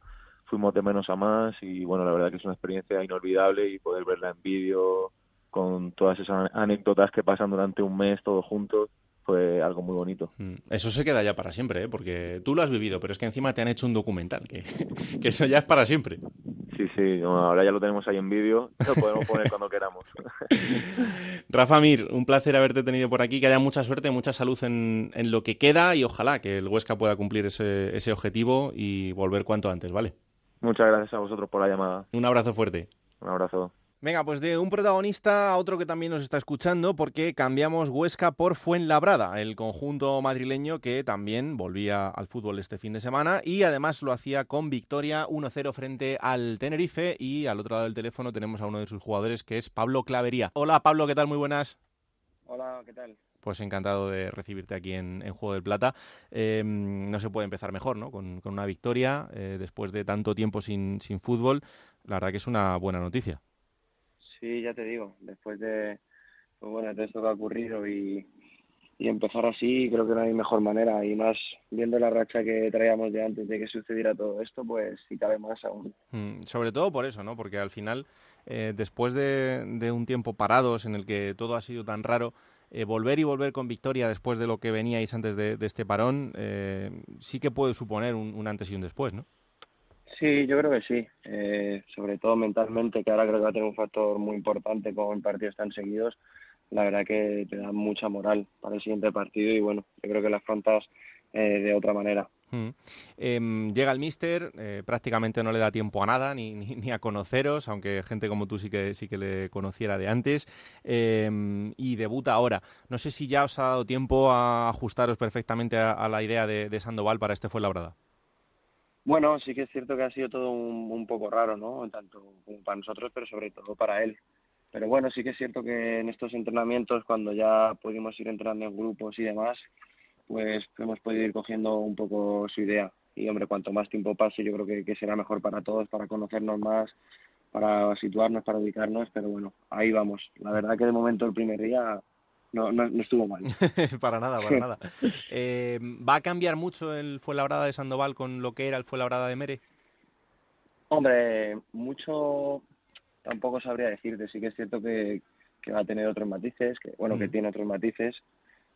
fuimos de menos a más y bueno, la verdad que es una experiencia inolvidable y poder verla en vídeo con todas esas anécdotas que pasan durante un mes todos juntos, fue algo muy bonito. Mm. Eso se queda ya para siempre, ¿eh? porque tú lo has vivido, pero es que encima te han hecho un documental, que, que eso ya es para siempre. Sí, sí, ahora ya lo tenemos ahí en vídeo, lo podemos poner cuando queramos. Rafa Mir, un placer haberte tenido por aquí, que haya mucha suerte, mucha salud en, en lo que queda y ojalá que el Huesca pueda cumplir ese, ese objetivo y volver cuanto antes, ¿vale? Muchas gracias a vosotros por la llamada. Un abrazo fuerte. Un abrazo. Venga, pues de un protagonista a otro que también nos está escuchando, porque cambiamos Huesca por Fuenlabrada, el conjunto madrileño que también volvía al fútbol este fin de semana y además lo hacía con victoria 1-0 frente al Tenerife. Y al otro lado del teléfono tenemos a uno de sus jugadores que es Pablo Clavería. Hola Pablo, ¿qué tal? Muy buenas. Hola, ¿qué tal? Pues encantado de recibirte aquí en, Juego del Plata. Em, no se puede empezar mejor, ¿no? Con, una victoria eh, después de tanto tiempo sin, sin fútbol. La verdad que es una buena noticia. Sí, ya te digo, después de, pues bueno, de esto que ha ocurrido y, empezar así, creo que no hay mejor manera. Y más viendo la racha que traíamos de antes de que sucediera todo esto, pues sí cabe más aún. Mm, sobre todo por eso, ¿no? Porque al final, eh, después de, un tiempo parados en el que todo ha sido tan raro, eh, volver y volver con victoria después de lo que veníais antes de, este parón, eh, sí que puede suponer un, antes y un después, ¿no? Sí, yo creo que sí. Eh, sobre todo mentalmente, que ahora creo que va a tener un factor muy importante con partidos tan seguidos. La verdad que te da mucha moral para el siguiente partido y bueno, yo creo que la afrontas eh, de otra manera. Mm. Em, llega el míster, eh, prácticamente no le da tiempo a nada, ni, a conoceros, aunque gente como tú sí que, sí que le conociera de antes, em, y debuta ahora. No sé si ya os ha dado tiempo a ajustaros perfectamente a, la idea de, Sandoval para este fue labrada. Bueno, sí que es cierto que ha sido todo un, poco raro, ¿no? Tanto como para nosotros, pero sobre todo para él. Pero bueno, sí que es cierto que en estos entrenamientos, cuando ya pudimos ir entrenando en grupos y demás, pues hemos podido ir cogiendo un poco su idea. Y hombre, cuanto más tiempo pase, yo creo que, será mejor para todos, para conocernos más, para situarnos, para ubicarnos, pero bueno, ahí vamos. La verdad que de momento el primer día no, no, estuvo mal. para nada, para nada. Eh, ¿Va a cambiar mucho el Fuenlabrada de Sandoval con lo que era el Fuenlabrada de Mere? Hombre, mucho tampoco sabría decirte. Sí que es cierto que, va a tener otros matices, que bueno, que mm. tiene otros matices,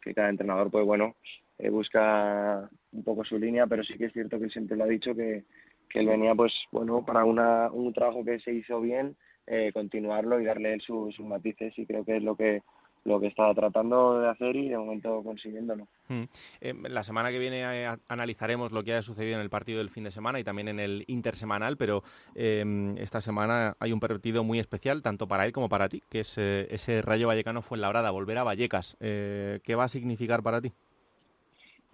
que cada entrenador, pues bueno, eh, busca un poco su línea, pero sí que es cierto que siempre lo ha dicho que, que él venía, pues bueno, para una, un trabajo que se hizo bien, eh, continuarlo y darle él sus matices y creo que es lo que lo que estaba tratando de hacer y de momento consiguiéndolo. Mm. Eh, la semana que viene eh, analizaremos lo que ha sucedido en el partido del fin de semana y también en el intersemanal, pero em, esta semana hay un partido muy especial tanto para él como para ti, que es ese Rayo Vallecano fue en Labrada, volver a Vallecas. ¿Qué va a significar para ti?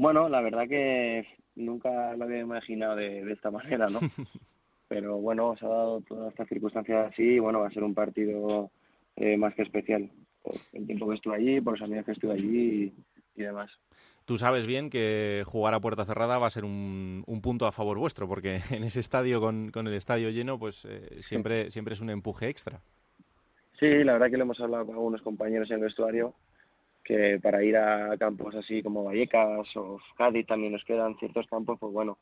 Bueno, la verdad que nunca lo había imaginado de, esta manera, ¿no? pero bueno, se ha dado todas estas circunstancias así y bueno, va a ser un partido más que especial por el tiempo que estuve allí, por los amigos que estuve allí y, demás. Tú sabes bien que jugar a puerta cerrada va a ser un, punto a favor vuestro, porque en ese estadio con, el estadio lleno, pues eh, siempre, siempre es un empuje extra. Sí, la verdad que lo hemos hablado con algunos compañeros en el vestuario, que para ir a campos así como Vallecas o Cádiz también nos quedan ciertos campos, pues bueno,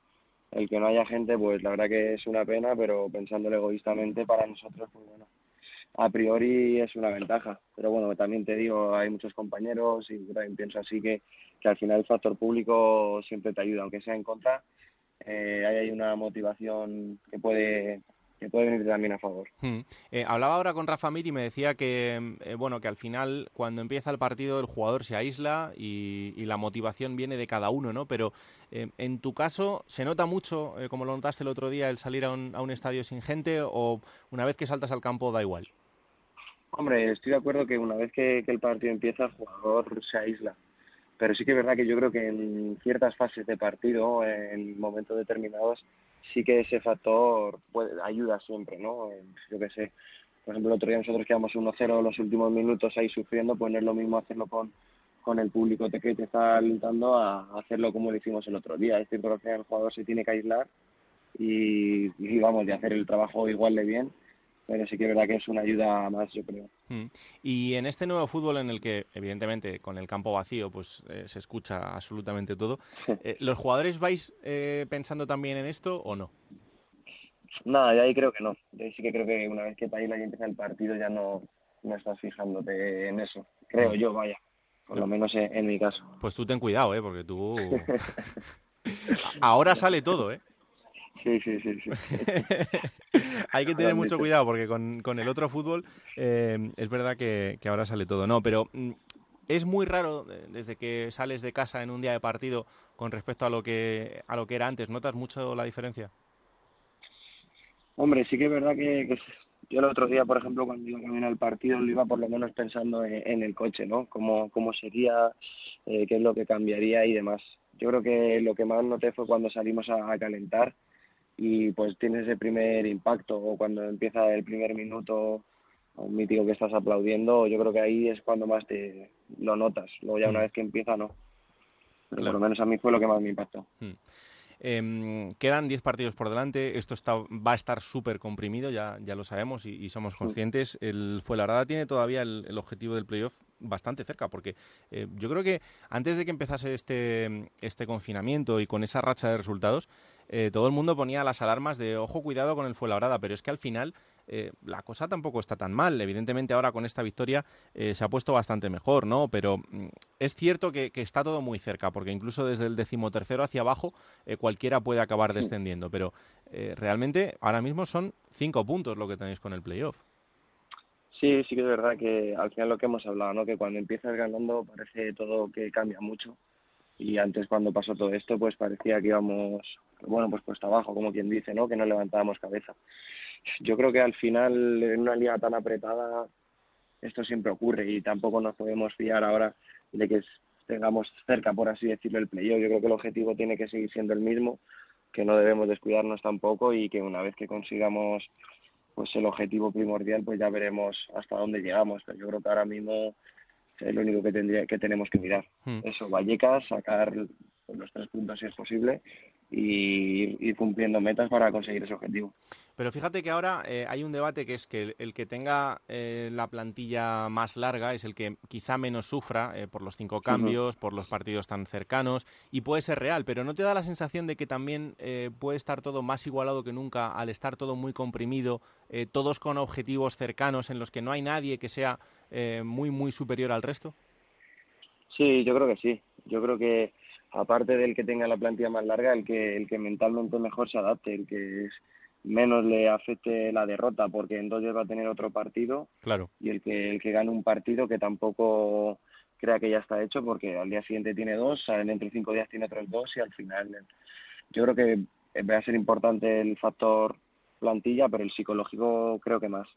el que no haya gente, pues la verdad que es una pena, pero pensándolo egoístamente para nosotros, pues bueno, a priori es una ventaja. Pero bueno, también te digo, hay muchos compañeros y también pienso así que, que al final el factor público siempre te ayuda, aunque sea en contra, eh, hay una motivación que puede que puede venir también a favor. Hmm. Eh, hablaba ahora con Rafa Mir y me decía que eh, bueno que al final cuando empieza el partido el jugador se aísla y, y la motivación viene de cada uno, ¿no? Pero eh, en tu caso se nota mucho, como lo notaste el otro día, el salir a un, a un estadio sin gente o una vez que saltas al campo da igual. Hombre, estoy de acuerdo que una vez que, el partido empieza, el jugador se aísla. Pero sí que es verdad que yo creo que en ciertas fases de partido, en momentos determinados, sí que ese factor puede, ayuda siempre, ¿no? Yo qué sé, por ejemplo, el otro día nosotros quedamos 1-0 los últimos minutos ahí sufriendo, pues no es lo mismo hacerlo con, con el público que te está alentando a hacerlo como lo hicimos el otro día. Es cierto que el jugador se tiene que aislar y vamos, de hacer el trabajo igual de bien pero sí que es verdad que es una ayuda más, yo creo. Mm. Y en este nuevo fútbol en el que, evidentemente, con el campo vacío, pues eh, se escucha absolutamente todo, eh, ¿los jugadores vais eh, pensando también en esto o no? No, ahí creo que no. sí que creo que una vez que Paila ya empieza el partido ya no, no estás fijándote en eso. Creo yo, vaya. Por lo menos en, en mi caso. Pues tú ten cuidado, ¿eh? Porque tú... Ahora sale todo, ¿eh? Sí, sí, sí. sí. Hay que tener mucho cuidado porque con, con el otro fútbol eh, es verdad que, ahora sale todo. No, pero mm, es muy raro eh, desde que sales de casa en un día de partido con respecto a lo que a lo que era antes. ¿Notas mucho la diferencia? Hombre, sí que es verdad que, yo el otro día, por ejemplo, cuando iba a caminar el partido, lo iba por lo menos pensando en, el coche, ¿no? Cómo, cómo sería, eh, qué es lo que cambiaría y demás. Yo creo que lo que más noté fue cuando salimos a calentar y pues tienes ese primer impacto o cuando empieza el primer minuto un mítico que estás aplaudiendo, yo creo que ahí es cuando más te lo notas. Luego ya una mm. vez que empieza, no. Pero por lo menos a mí fue lo que más me impactó. Mm. Em, quedan 10 partidos por delante, esto está, va a estar súper comprimido, ya, ya lo sabemos y, somos mm. conscientes. El Fuenlabrada tiene todavía el, objetivo del playoff bastante cerca, porque eh, yo creo que antes de que empezase este, este confinamiento y con esa racha de resultados, eh, todo el mundo ponía las alarmas de ojo, cuidado con el Fuenlabrada, pero es que al final eh, la cosa tampoco está tan mal. Evidentemente ahora con esta victoria eh, se ha puesto bastante mejor, ¿no? Pero mm, es cierto que, está todo muy cerca, porque incluso desde el decimotercero hacia abajo cualquiera puede acabar descendiendo, pero realmente ahora mismo son cinco puntos lo que tenéis con el playoff. Sí, sí que es verdad que al final lo que hemos hablado, ¿no? Que cuando empiezas ganando parece todo que cambia mucho y antes cuando pasó todo esto pues parecía que íbamos bueno pues puesto abajo como quien dice no que no levantábamos cabeza yo creo que al final en una liga tan apretada esto siempre ocurre y tampoco nos podemos fiar ahora de que tengamos cerca por así decirlo el playoff yo creo que el objetivo tiene que seguir siendo el mismo que no debemos descuidarnos tampoco y que una vez que consigamos pues el objetivo primordial pues ya veremos hasta dónde llegamos pero yo creo que ahora mismo es lo único que tendría que tenemos que mirar. Hmm. Eso, Vallecas, sacar los tres puntos si es posible y ir, cumpliendo metas para conseguir ese objetivo. Pero fíjate que ahora eh, hay un debate que es que el, que tenga eh, la plantilla más larga es el que quizá menos sufra eh, por los cinco cambios, por los partidos tan cercanos y puede ser real, pero ¿no te da la sensación de que también puede estar todo más igualado que nunca al estar todo muy comprimido, todos con objetivos cercanos en los que no hay nadie que sea muy, muy superior al resto? Sí, yo creo que sí. Yo creo que aparte del que tenga la plantilla más larga, el que, el que mentalmente mejor se adapte, el que es, menos le afecte la derrota, porque entonces va a tener otro partido. Claro. Y el que, el que gane un partido que tampoco crea que ya está hecho, porque al día siguiente tiene dos, dentro de cinco días tiene otros dos y al final yo creo que va a ser importante el factor plantilla, pero el psicológico creo que más.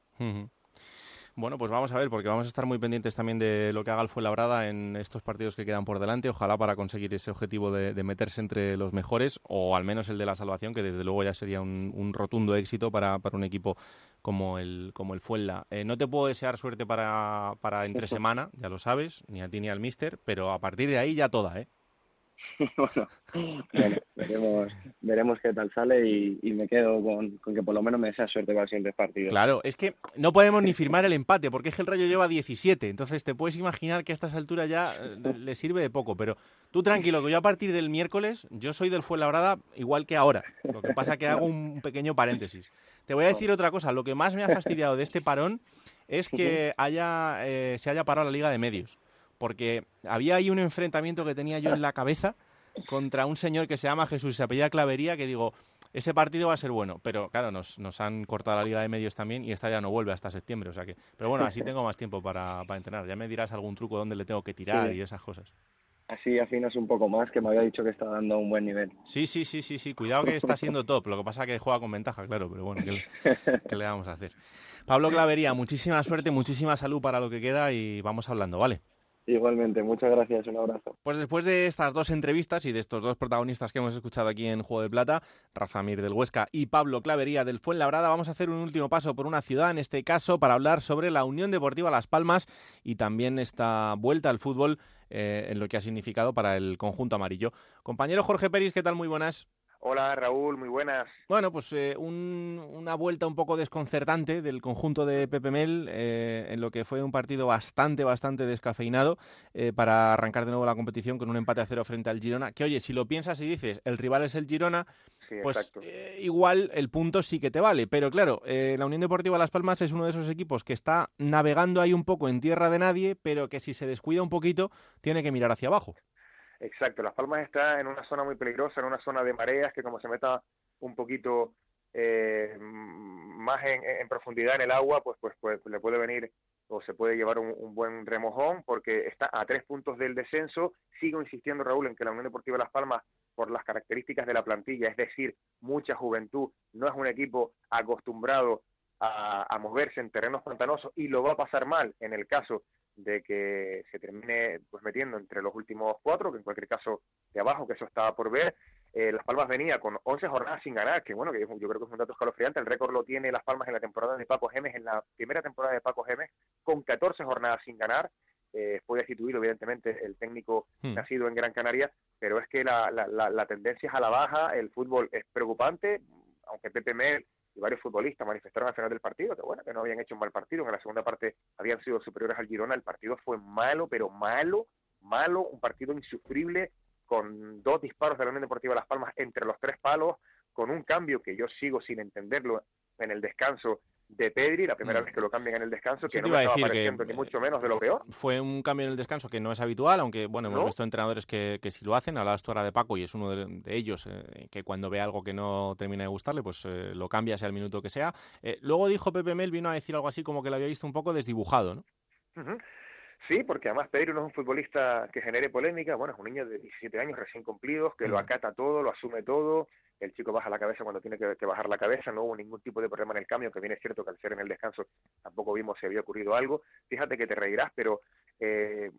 Bueno, pues vamos a ver, porque vamos a estar muy pendientes también de lo que haga el Fuenlabrada en estos partidos que quedan por delante. Ojalá para conseguir ese objetivo de, meterse entre los mejores, o al menos el de la salvación, que desde luego ya sería un, rotundo éxito para, un equipo como el, como el Fuenla. Eh, no te puedo desear suerte para, para entre semana, ya lo sabes, ni a ti ni al Mister, pero a partir de ahí ya toda, ¿eh? bueno, veremos, veremos qué tal sale y, me quedo con, que por lo menos me desea suerte para el siguiente partido. Claro, es que no podemos ni firmar el empate porque es que el Rayo lleva 17, entonces te puedes imaginar que a estas alturas ya eh, le sirve de poco, pero tú tranquilo, que yo a partir del miércoles, yo soy del Fuenlabrada igual que ahora, lo que pasa que hago un pequeño paréntesis. Te voy a decir otra cosa, lo que más me ha fastidiado de este parón es que haya, eh, se haya parado la Liga de Medios porque había ahí un enfrentamiento que tenía yo en la cabeza contra un señor que se llama Jesús y se apellida Clavería, que digo, ese partido va a ser bueno, pero claro, nos, nos han cortado la Liga de Medios también y esta ya no vuelve hasta septiembre, o sea que, pero bueno, así tengo más tiempo para, para entrenar, ya me dirás algún truco dónde le tengo que tirar y esas cosas. Así afinas un poco más, que me había dicho que está dando un buen nivel. Sí, sí, sí, sí, sí, cuidado que está siendo top, lo que pasa es que juega con ventaja, claro, pero bueno, ¿qué, qué le vamos a hacer? Pablo Clavería, muchísima suerte, muchísima salud para lo que queda y vamos hablando, ¿vale? Igualmente, muchas gracias, un abrazo. Pues después de estas dos entrevistas y de estos dos protagonistas que hemos escuchado aquí en Juego de Plata, Rafa Mir del Huesca y Pablo Clavería del Fuenlabrada, vamos a hacer un último paso por una ciudad, en este caso para hablar sobre la Unión Deportiva Las Palmas y también esta vuelta al fútbol eh, en lo que ha significado para el conjunto amarillo. Compañero Jorge Peris, ¿qué tal? Muy buenas. Hola Raúl, muy buenas. Bueno, pues eh, una vuelta un poco desconcertante del conjunto de Pepe Mel eh, en lo que fue un partido bastante, bastante descafeinado eh, para arrancar de nuevo la competición con un empate a cero frente al Girona. Que oye, si lo piensas y dices, el rival es el Girona, pues igual el punto sí que te vale. Pero claro, la Unión Deportiva Las Palmas es uno de esos equipos que está navegando ahí un poco en tierra de nadie, pero que si se descuida un poquito tiene que mirar hacia abajo. Exacto, Las Palmas está en una zona muy peligrosa, en una zona de mareas que como se meta un poquito eh, más en, profundidad en el agua, pues, pues, pues le puede venir o se puede llevar un, buen remojón porque está a tres puntos del descenso. Sigo insistiendo, Raúl, en que la Unión Deportiva Las Palmas, por las características de la plantilla, es decir, mucha juventud, no es un equipo acostumbrado a, a moverse en terrenos pantanosos y lo va a pasar mal en el caso de que se termine pues metiendo entre los últimos cuatro, que en cualquier caso de abajo, que eso estaba por ver. Eh, Las Palmas venía con 11 jornadas sin ganar, que bueno, que yo, creo que es un dato escalofriante. El récord lo tiene Las Palmas en la temporada de Paco Gemes, en la primera temporada de Paco Gemes, con 14 jornadas sin ganar. Eh, fue destituido, evidentemente, el técnico hmm. nacido en Gran Canaria, pero es que la, la, la, tendencia es a la baja, el fútbol es preocupante, aunque Pepe Mel y varios futbolistas manifestaron al final del partido que bueno que no habían hecho un mal partido, en la segunda parte habían sido superiores al Girona, el partido fue malo, pero malo, malo, un partido insufrible con dos disparos de la Unión Deportiva Las Palmas entre los tres palos, con un cambio que yo sigo sin entenderlo en el descanso de Pedri, la primera mm. vez que lo cambian en el descanso, que no me estaba pareciendo que, ni mucho menos de lo peor. Fue un cambio en el descanso que no es habitual, aunque bueno, hemos visto entrenadores que, que sí lo hacen. Hablabas tú ahora de Paco y es uno de, ellos eh, que cuando ve algo que no termina de gustarle, pues eh, lo cambia sea el minuto que sea. Eh, luego dijo Pepe Mel, vino a decir algo así como que lo había visto un poco desdibujado, ¿no? Sí, porque además Pedro no es un futbolista que genere polémica, bueno, es un niño de 17 años recién cumplidos, que lo mm. acata todo, lo asume todo, el chico baja la cabeza cuando tiene que, bajar la cabeza, no hubo ningún tipo de problema en el cambio, que bien es cierto que al ser en el descanso tampoco vimos si había ocurrido algo. Fíjate que te reirás, pero eh,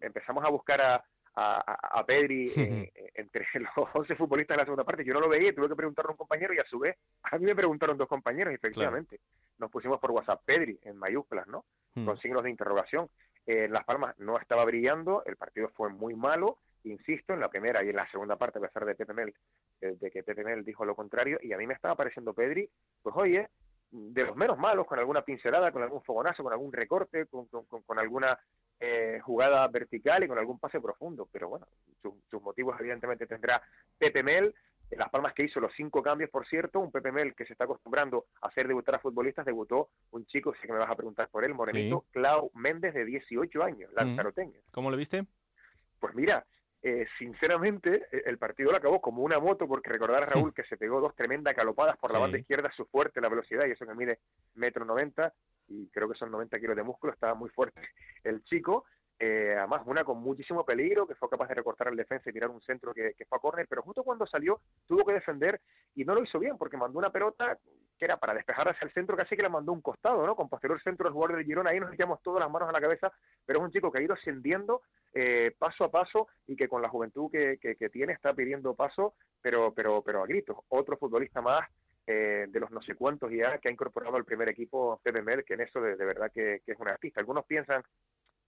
empezamos a buscar a, a, Pedri eh, entre los 11 futbolistas de la segunda parte. Yo no lo veía, tuve que preguntarle a un compañero y a su vez a mí me preguntaron dos compañeros, efectivamente. Nos pusimos por WhatsApp Pedri en mayúsculas, ¿no? Hmm. Con signos de interrogación. en Las Palmas no estaba brillando, el partido fue muy malo insisto, en la primera y en la segunda parte, a pesar de Pepe Mel, eh, de que Pepe Mel dijo lo contrario, y a mí me estaba pareciendo Pedri, pues oye, de los menos malos, con alguna pincelada, con algún fogonazo, con algún recorte, con, con, alguna eh, jugada vertical y con algún pase profundo. Pero bueno, sus motivos evidentemente tendrá Pepe Mel. Las Palmas que hizo los cinco cambios, por cierto, un Pepe Mel que se está acostumbrando a hacer debutar a futbolistas, debutó un chico, sé que me vas a preguntar por él, morenito, Clau Méndez, de 18 años, lanzaroteño. ¿Cómo lo viste? Pues mira, eh, sinceramente, e, el partido lo acabó como una moto, porque recordar a Raúl que se pegó dos tremendas calopadas por la banda izquierda, su fuerte la velocidad, y eso que mide metro noventa, y creo que son 90 kilos de músculo, estaba muy fuerte el chico, eh, además una con muchísimo peligro, que fue capaz de recortar al defensa y tirar un centro que, fue a córner, pero justo cuando salió tuvo que defender y no lo hizo bien, porque mandó una pelota que era para despejar hacia el centro, casi que la mandó un costado, ¿no? Con posterior centro el jugador de Girona, ahí nos echamos todas las manos a la cabeza, pero es un chico que ha ido ascendiendo eh, paso a paso y que con la juventud que, que, tiene está pidiendo paso, pero, pero, pero a gritos. Otro futbolista más eh, de los no sé cuántos ya que ha incorporado al primer equipo Pepe Mel, que en eso de, verdad que, que, es un artista. Algunos piensan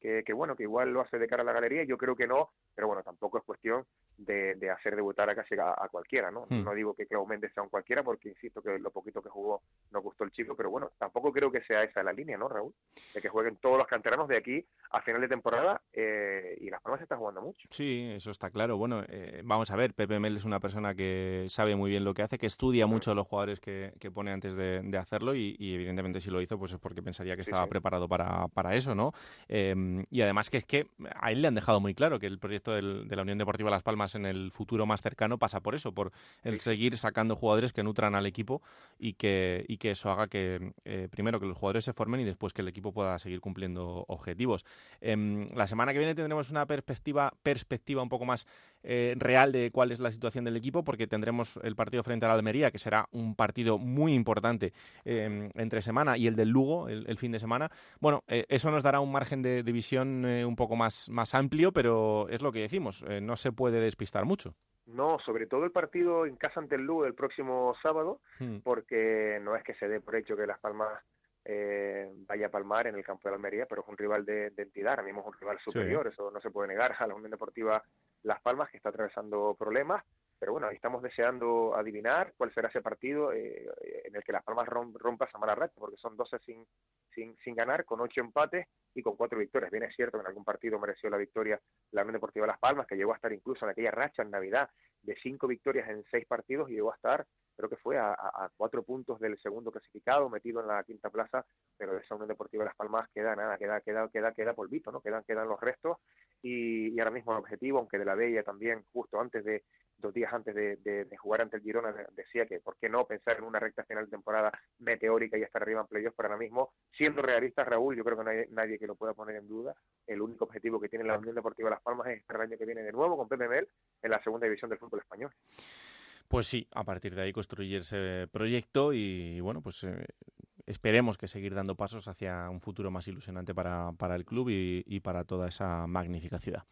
que, bueno, que igual lo hace de cara a la galería, yo creo que no, pero bueno, tampoco es cuestión de, de hacer debutar a casi a, cualquiera, ¿no? Hmm. No digo que Clau Méndez sea un cualquiera, porque insisto que lo poquito que jugó no gustó el chico, pero bueno, tampoco creo que sea esa la línea, ¿no, Raúl? De que jueguen todos los canteranos de aquí a final de temporada eh, y Las Palmas está jugando mucho. Sí, eso está claro. Bueno, eh, vamos a ver, Pepe Mel es una persona que sabe muy bien lo que hace, que estudia mucho a los jugadores que, que pone antes de, hacerlo y, evidentemente si lo hizo, pues es porque pensaría que estaba preparado para, para eso, ¿no? Eh, y además que es que a él le han dejado muy claro que el proyecto de la Unión Deportiva Las Palmas en el futuro más cercano pasa por eso, por el seguir sacando jugadores que nutran al equipo y que, y que eso haga que, eh, primero, que los jugadores se formen y después que el equipo pueda seguir cumpliendo objetivos. Em, la semana que viene tendremos una perspectiva, perspectiva un poco más eh, real de cuál es la situación del equipo, porque tendremos el partido frente a la Almería, que será un partido muy importante em, entre semana, y el del Lugo, el, fin de semana. Bueno, eh, eso nos dará un margen de, división un poco más, más amplio, pero es lo que decimos, no se puede despistar mucho. No, sobre todo el partido en casa ante el Lugo el próximo sábado, hmm. porque no es que se dé por hecho que Las Palmas eh, vaya a palmar en el campo de Almería, pero es un rival de, entidad, ahora mismo es un rival superior, eso no se puede negar a la Unión Deportiva Las Palmas, que está atravesando problemas, pero bueno, ahí estamos deseando adivinar cuál será ese partido eh, en el que Las Palmas rompa esa mala racha, porque son 12 sin, sin, sin ganar, con 8 empates y con 4 victorias. Bien es cierto que en algún partido mereció la victoria la Unión Deportiva Las Palmas, que llegó a estar incluso en aquella racha en Navidad de 5 victorias en 6 partidos y llegó a estar creo que fue a, a, cuatro puntos del segundo clasificado, metido en la quinta plaza, pero de esa Unión Deportiva Las Palmas queda nada, queda, queda, queda, queda polvito, ¿no? Quedan, quedan los restos y, ahora mismo el objetivo, aunque de la Bella también, justo antes de, dos días antes de, jugar ante el Girona, decía que por qué no pensar en una recta final de temporada meteórica y estar arriba en playoffs, pero ahora mismo, siendo realista, Raúl, yo creo que no hay nadie que lo pueda poner en duda, el único objetivo que tiene la Unión Deportiva Las Palmas es estar el año que viene de nuevo con Mel en la segunda división del fútbol español. Pues sí, a partir de ahí construir ese proyecto y, bueno, pues eh, esperemos que seguir dando pasos hacia un futuro más ilusionante para, para el club y, y para toda esa magnífica ciudad.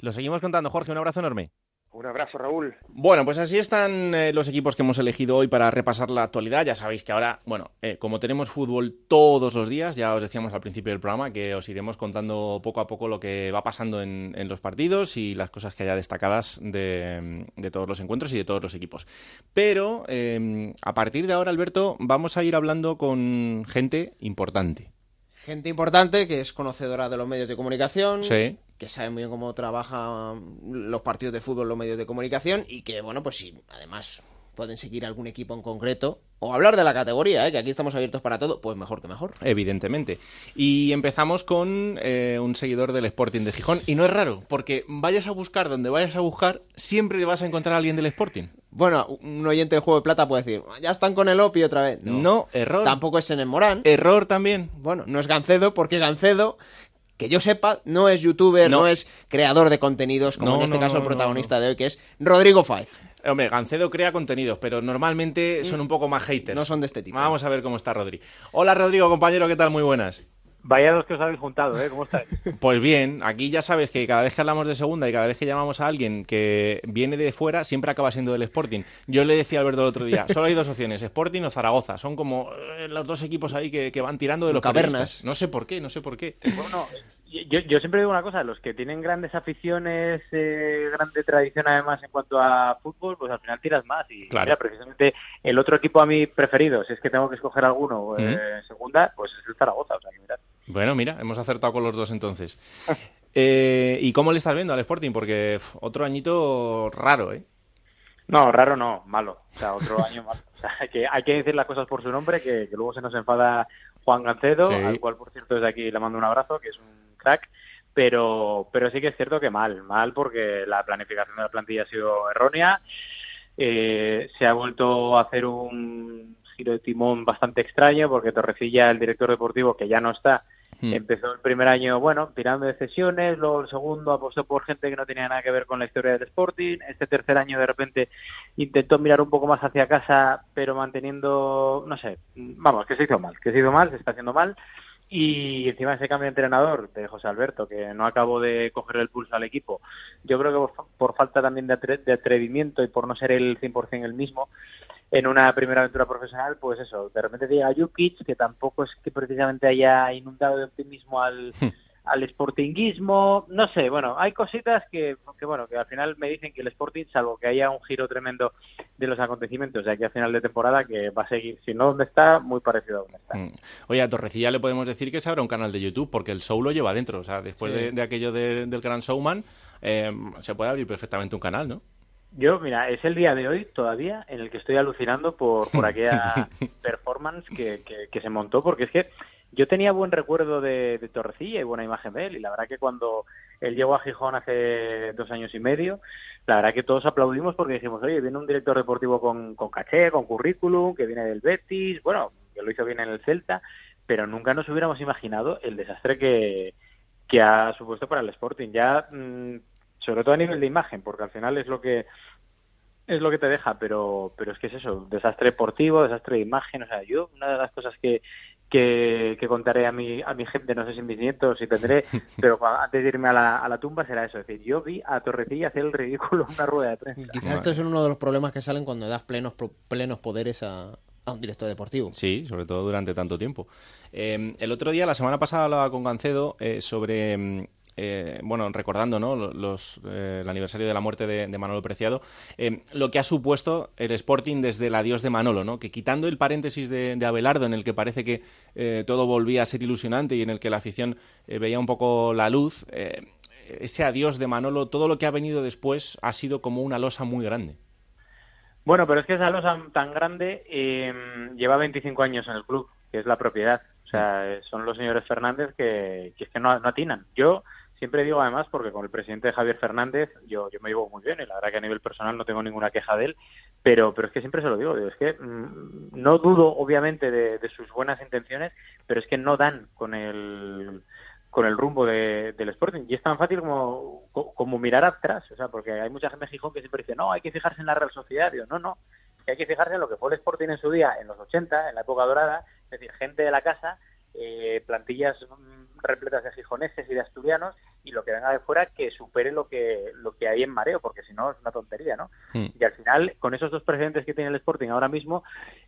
Lo seguimos contando, Jorge, un abrazo enorme. Un abrazo, Raúl. Bueno, pues así están eh, los equipos que hemos elegido hoy para repasar la actualidad. Ya sabéis que ahora, bueno, eh, como tenemos fútbol todos los días, ya os decíamos al principio del programa que os iremos contando poco a poco lo que va pasando en, los partidos y las cosas que haya destacadas de, todos los encuentros y de todos los equipos. Pero eh, a partir de ahora, Alberto, vamos a ir hablando con gente importante. Gente importante que es conocedora de los medios de comunicación. Sí que saben muy bien cómo trabajan los partidos de fútbol, los medios de comunicación y que, bueno, pues si además pueden seguir algún equipo en concreto o hablar de la categoría, ¿eh? que aquí estamos abiertos para todo, pues mejor que mejor. Evidentemente. Y empezamos con eh, un seguidor del Sporting de Gijón. Y no es raro, porque vayas a buscar donde vayas a buscar, siempre te vas a encontrar a alguien del Sporting. Bueno, un oyente de Juego de Plata puede decir, ya están con el Opi otra vez. No, error. Tampoco es en el Morán. Error también. Bueno, no es Gancedo, porque Gancedo que yo sepa, no es youtuber, no, es creador de contenidos, como en este caso el protagonista de hoy, que es Rodrigo Faiz. Hombre, Gancedo crea contenidos, pero normalmente son un poco más haters. No son de este tipo. Vamos a ver cómo está Rodri. Hola Rodrigo, compañero, ¿qué tal? Muy buenas. Vaya dos que os habéis juntado, ¿eh? ¿Cómo estáis? Pues bien, aquí ya sabes que cada vez que hablamos de segunda y cada vez que llamamos a alguien que viene de fuera, siempre acaba siendo del Sporting. Yo le decía a Alberto el otro día, solo hay dos opciones, Sporting o Zaragoza. Son como eh, los dos equipos ahí que, van tirando de los cavernas. No sé por qué, no sé por qué. Bueno, yo, yo siempre digo una cosa, los que tienen grandes aficiones, eh, grande tradición además en cuanto a fútbol, pues al final tiras más. Y Claro. mira, precisamente el otro equipo a mí preferido, si es que tengo que escoger alguno eh, en segunda, pues es el Zaragoza. O sea, que mirad. Bueno, mira, hemos acertado con los dos entonces. Eh, ¿Y cómo le estás viendo al Sporting? Porque uf, otro añito raro, ¿eh? No, raro no, malo. O sea, otro año malo. O sea, hay que, hay que decir las cosas por su nombre, que, que luego se nos enfada Juan Gancedo, Sí. al cual, por cierto, desde aquí le mando un abrazo, que es un crack. Pero, pero sí que es cierto que mal, mal porque la planificación de la plantilla ha sido errónea. Eh, se ha vuelto a hacer un giro de timón bastante extraño porque Torrecilla, el director deportivo, que ya no está, Hmm. Empezó el primer año, bueno, tirando de cesiones, luego el segundo apostó por gente que no tenía nada que ver con la historia del Sporting, este tercer año de repente intentó mirar un poco más hacia casa, pero manteniendo, no sé, vamos, que se hizo mal, que se hizo mal, se está haciendo mal, y encima ese cambio de entrenador de José Alberto, que no acabó de coger el pulso al equipo, yo creo que por, fa- por falta también de, de atrevimiento y por no ser el 100% el mismo, en una primera aventura profesional, pues eso, de repente llega Jukic, que tampoco es que precisamente haya inundado de optimismo al, al sportinguismo, no sé, bueno, hay cositas que, que, bueno, que al final me dicen que el Sporting, salvo que haya un giro tremendo de los acontecimientos de aquí a final de temporada, que va a seguir, si no donde está, muy parecido a donde está. Mm. Oye, a Torrecilla le podemos decir que se abra un canal de YouTube porque el show lo lleva dentro. O sea, después Sí. de, de aquello de- del Gran Showman, eh, se puede abrir perfectamente un canal, ¿no? Yo, mira, es el día de hoy todavía en el que estoy alucinando por, por aquella performance que, que, que se montó, porque es que yo tenía buen recuerdo de, de Torrecilla y buena imagen de él, y la verdad que cuando él llegó a Gijón hace dos años y medio, la verdad que todos aplaudimos porque dijimos, oye, viene un director deportivo con, con caché, con currículum, que viene del Betis, bueno, que lo hizo bien en el Celta, pero nunca nos hubiéramos imaginado el desastre que, que ha supuesto para el Sporting. Ya, mm, sobre todo a nivel de imagen, porque al final es lo que es lo que te deja, pero pero es que es eso, desastre deportivo, desastre de imagen, o sea, yo una de las cosas que que, que contaré a mi a mi gente, no sé si mis nietos si tendré, pero antes de irme a la, a la tumba será eso, es decir, yo vi a Torrecilla hacer el ridículo en una rueda de prensa. Quizás estos son uno de los problemas que salen cuando das plenos, pro- plenos poderes a, a un director deportivo. Sí, sobre todo durante tanto tiempo. Eh, el otro día, la semana pasada, hablaba con Gancedo eh, sobre, mm, eh, bueno, recordando ¿no? los, eh, el aniversario de la muerte de, de Manolo Preciado, eh, lo que ha supuesto el Sporting desde el adiós de Manolo, ¿no? que quitando el paréntesis de, de Abelardo, en el que parece que eh, todo volvía a ser ilusionante y en el que la afición veía un poco la luz, eh, ese adiós de Manolo, todo lo que ha venido después ha sido como una losa muy grande. Bueno, pero es que esa losa tan grande eh, lleva 25 años en el club, que es la propiedad. O sea, son los señores Fernández que, que es que no, no atinan. Yo siempre digo además, porque con el presidente Javier Fernández yo, yo me llevo muy bien y la verdad que a nivel personal no tengo ninguna queja de él, pero, pero es que siempre se lo digo, es que mm, no dudo obviamente de, sus buenas intenciones, pero es que no dan con el con el rumbo de- del Sporting. Y es tan fácil como, co- como mirar atrás, o sea, porque hay mucha gente en Gijón que siempre dice, no, hay que fijarse en la Real Sociedad. Digo, no, no, que hay que fijarse en lo que fue el Sporting en su día, en los 80, en la época dorada, es decir, gente de la casa, eh, plantillas repletas de gijoneses y de asturianos, y lo que venga de fuera que supere lo que, lo que hay en mareo, porque si no es una tontería, ¿no? Y al final, con esos dos precedentes que tiene el Sporting ahora mismo,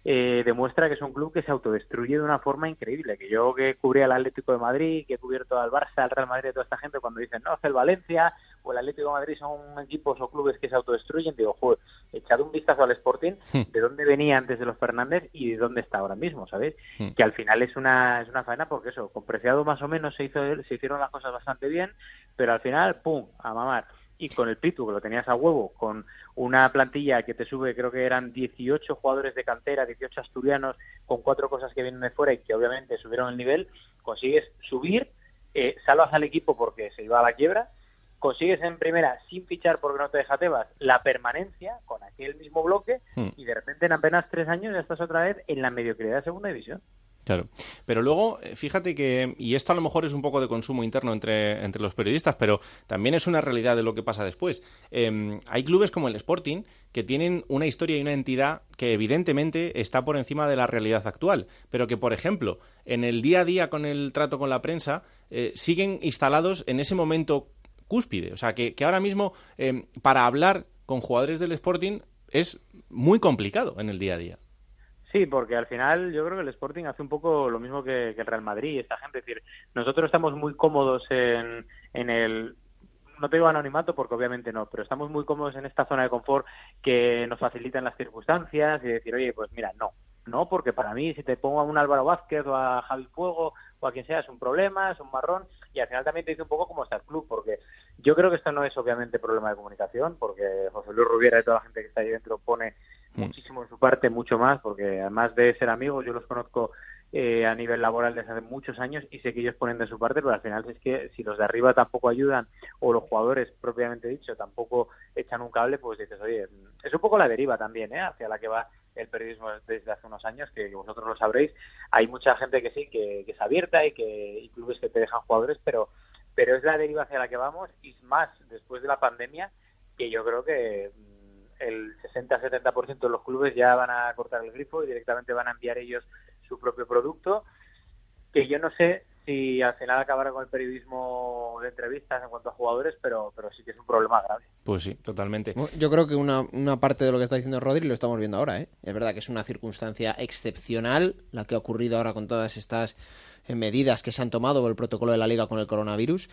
eh, demuestra que es un club que se autodestruye de una forma increíble. Que yo que cubría al Atlético de Madrid, que he cubierto al Barça, al Real Madrid, a toda esta gente, cuando dicen, no, es el Valencia o el Atlético de Madrid son equipos o clubes que se autodestruyen, digo, joder, echad un vistazo al Sporting, de dónde venía antes de los Fernández y de dónde está ahora mismo, ¿sabéis? Hmm. Que al final es una, es una faena porque eso, con Preciado más o menos se, hizo, se hicieron las cosas bastante bien, pero al final, ¡pum!, a mamar. Y con el Pitu, que lo tenías a huevo, con una plantilla que te sube, creo que eran 18 jugadores de cantera, 18 asturianos, con cuatro cosas que vienen de fuera y que obviamente subieron el nivel, consigues subir, eh, salvas al equipo porque se iba a la quiebra, consigues en primera, sin fichar porque no te deja Tebas, la permanencia con aquel mismo bloque Hmm. y de repente en apenas tres años ya estás otra vez en la mediocridad de segunda división. Claro. Pero luego, eh, fíjate que, y esto a lo mejor es un poco de consumo interno entre, entre los periodistas, pero también es una realidad de lo que pasa después. Eh, hay clubes como el Sporting que tienen una historia y una entidad que evidentemente está por encima de la realidad actual, pero que, por ejemplo, en el día a día con el trato con la prensa, eh, siguen instalados en ese momento cúspide. O sea, que, que ahora mismo, eh, para hablar con jugadores del Sporting, es muy complicado en el día a día. Sí, porque al final yo creo que el Sporting hace un poco lo mismo que, el Real Madrid, esta gente. Es decir, nosotros estamos muy cómodos en, en el no te digo anonimato porque obviamente no, pero estamos muy cómodos en esta zona de confort que nos facilitan las circunstancias y decir, oye, pues mira, no, no, porque para mí si te pongo a un Álvaro Vázquez o a Javi Fuego o a quien sea es un problema, es un marrón y al final también te dice un poco cómo está el club, porque yo creo que esto no es obviamente problema de comunicación, porque José Luis Rubiera y toda la gente que está ahí dentro pone mm. muchísimo en su parte, mucho más, porque además de ser amigos, yo los conozco eh, a nivel laboral desde hace muchos años y sé que ellos ponen de su parte, pero al final es que si los de arriba tampoco ayudan o los jugadores propiamente dicho tampoco echan un cable, pues dices, oye, es un poco la deriva también, ¿eh? hacia la que va el periodismo desde hace unos años, que vosotros lo sabréis. Hay mucha gente que sí, que, es abierta y que y clubes que te dejan jugadores, pero, pero es la deriva hacia la que vamos y más después de la pandemia, que yo creo que mm, el 60-70% de los clubes ya van a cortar el grifo y directamente van a enviar ellos su propio producto, que yo no sé si al final acabará con el periodismo de entrevistas en cuanto a jugadores, pero, pero sí que es un problema grave. Pues sí, totalmente. Yo creo que una, una parte de lo que está diciendo Rodri lo estamos viendo ahora. ¿eh? Es verdad que es una circunstancia excepcional la que ha ocurrido ahora con todas estas eh, medidas que se han tomado por el protocolo de la liga con el coronavirus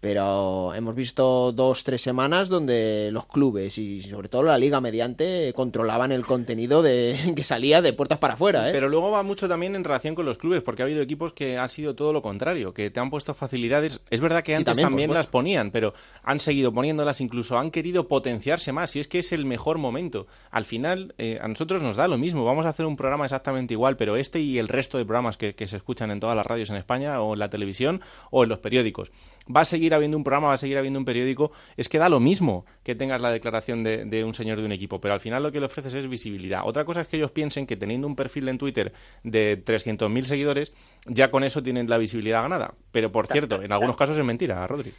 pero hemos visto dos, tres semanas donde los clubes y sobre todo la liga mediante controlaban el contenido de que salía de puertas para afuera. ¿eh? Pero luego va mucho también en relación con los clubes, porque ha habido equipos que han sido todo lo contrario, que te han puesto facilidades. Es verdad que antes también, las ponían, pero han seguido poniéndolas, incluso han querido potenciarse más, y es que es el mejor momento. Al final, eh, a nosotros nos da lo mismo, vamos a hacer un programa exactamente igual, pero este y el resto de programas que, que se escuchan en todas las radios en España, o en la televisión, o en los periódicos va a seguir habiendo un programa, va a seguir habiendo un periódico, es que da lo mismo que tengas la declaración de, un señor de un equipo, pero al final lo que le ofreces es visibilidad. Otra cosa es que ellos piensen que teniendo un perfil en Twitter de 300.000 seguidores, ya con eso tienen la visibilidad ganada. Pero por cierto, en algunos casos es mentira, Rodri.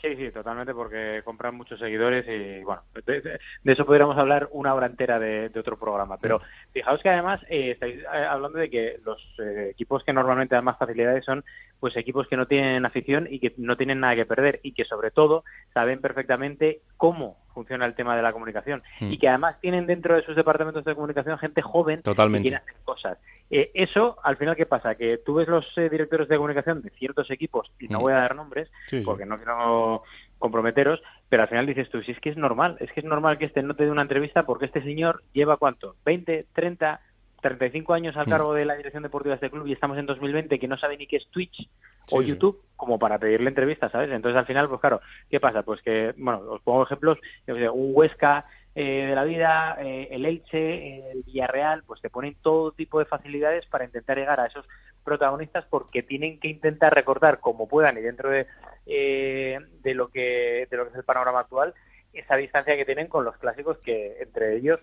Sí, sí, totalmente, porque compran muchos seguidores y, bueno, de, eso podríamos hablar una hora entera de, otro programa. Pero fijaos que además eh, estáis eh, hablando de que los eh, equipos que normalmente dan más facilidades son pues equipos que no tienen afición y que no tienen nada que perder y que sobre todo saben perfectamente cómo funciona el tema de la comunicación y que además tienen dentro de sus departamentos de comunicación gente joven Totalmente. que quiere hacer cosas. eso, al final, ¿qué pasa? Que tú ves los directores de comunicación de ciertos equipos, y no voy a dar nombres, porque no quiero comprometeros, pero al final dices tú, si es que es normal, es que es normal que este no te dé una entrevista porque este señor lleva cuánto, 20, 30, 35 años al mm. cargo de la dirección deportiva de este club y estamos en 2020 que no sabe ni qué es Twitch o YouTube como para pedirle entrevistas, ¿sabes? Entonces al final, pues claro, ¿qué pasa? Pues que, bueno, os pongo ejemplos, un Huesca eh, de la vida, eh, el Elche, el Villarreal, pues te ponen todo tipo de facilidades para intentar llegar a esos protagonistas porque tienen que intentar recordar como puedan y dentro de, eh, de lo que de lo que es el panorama actual esa distancia que tienen con los clásicos que entre ellos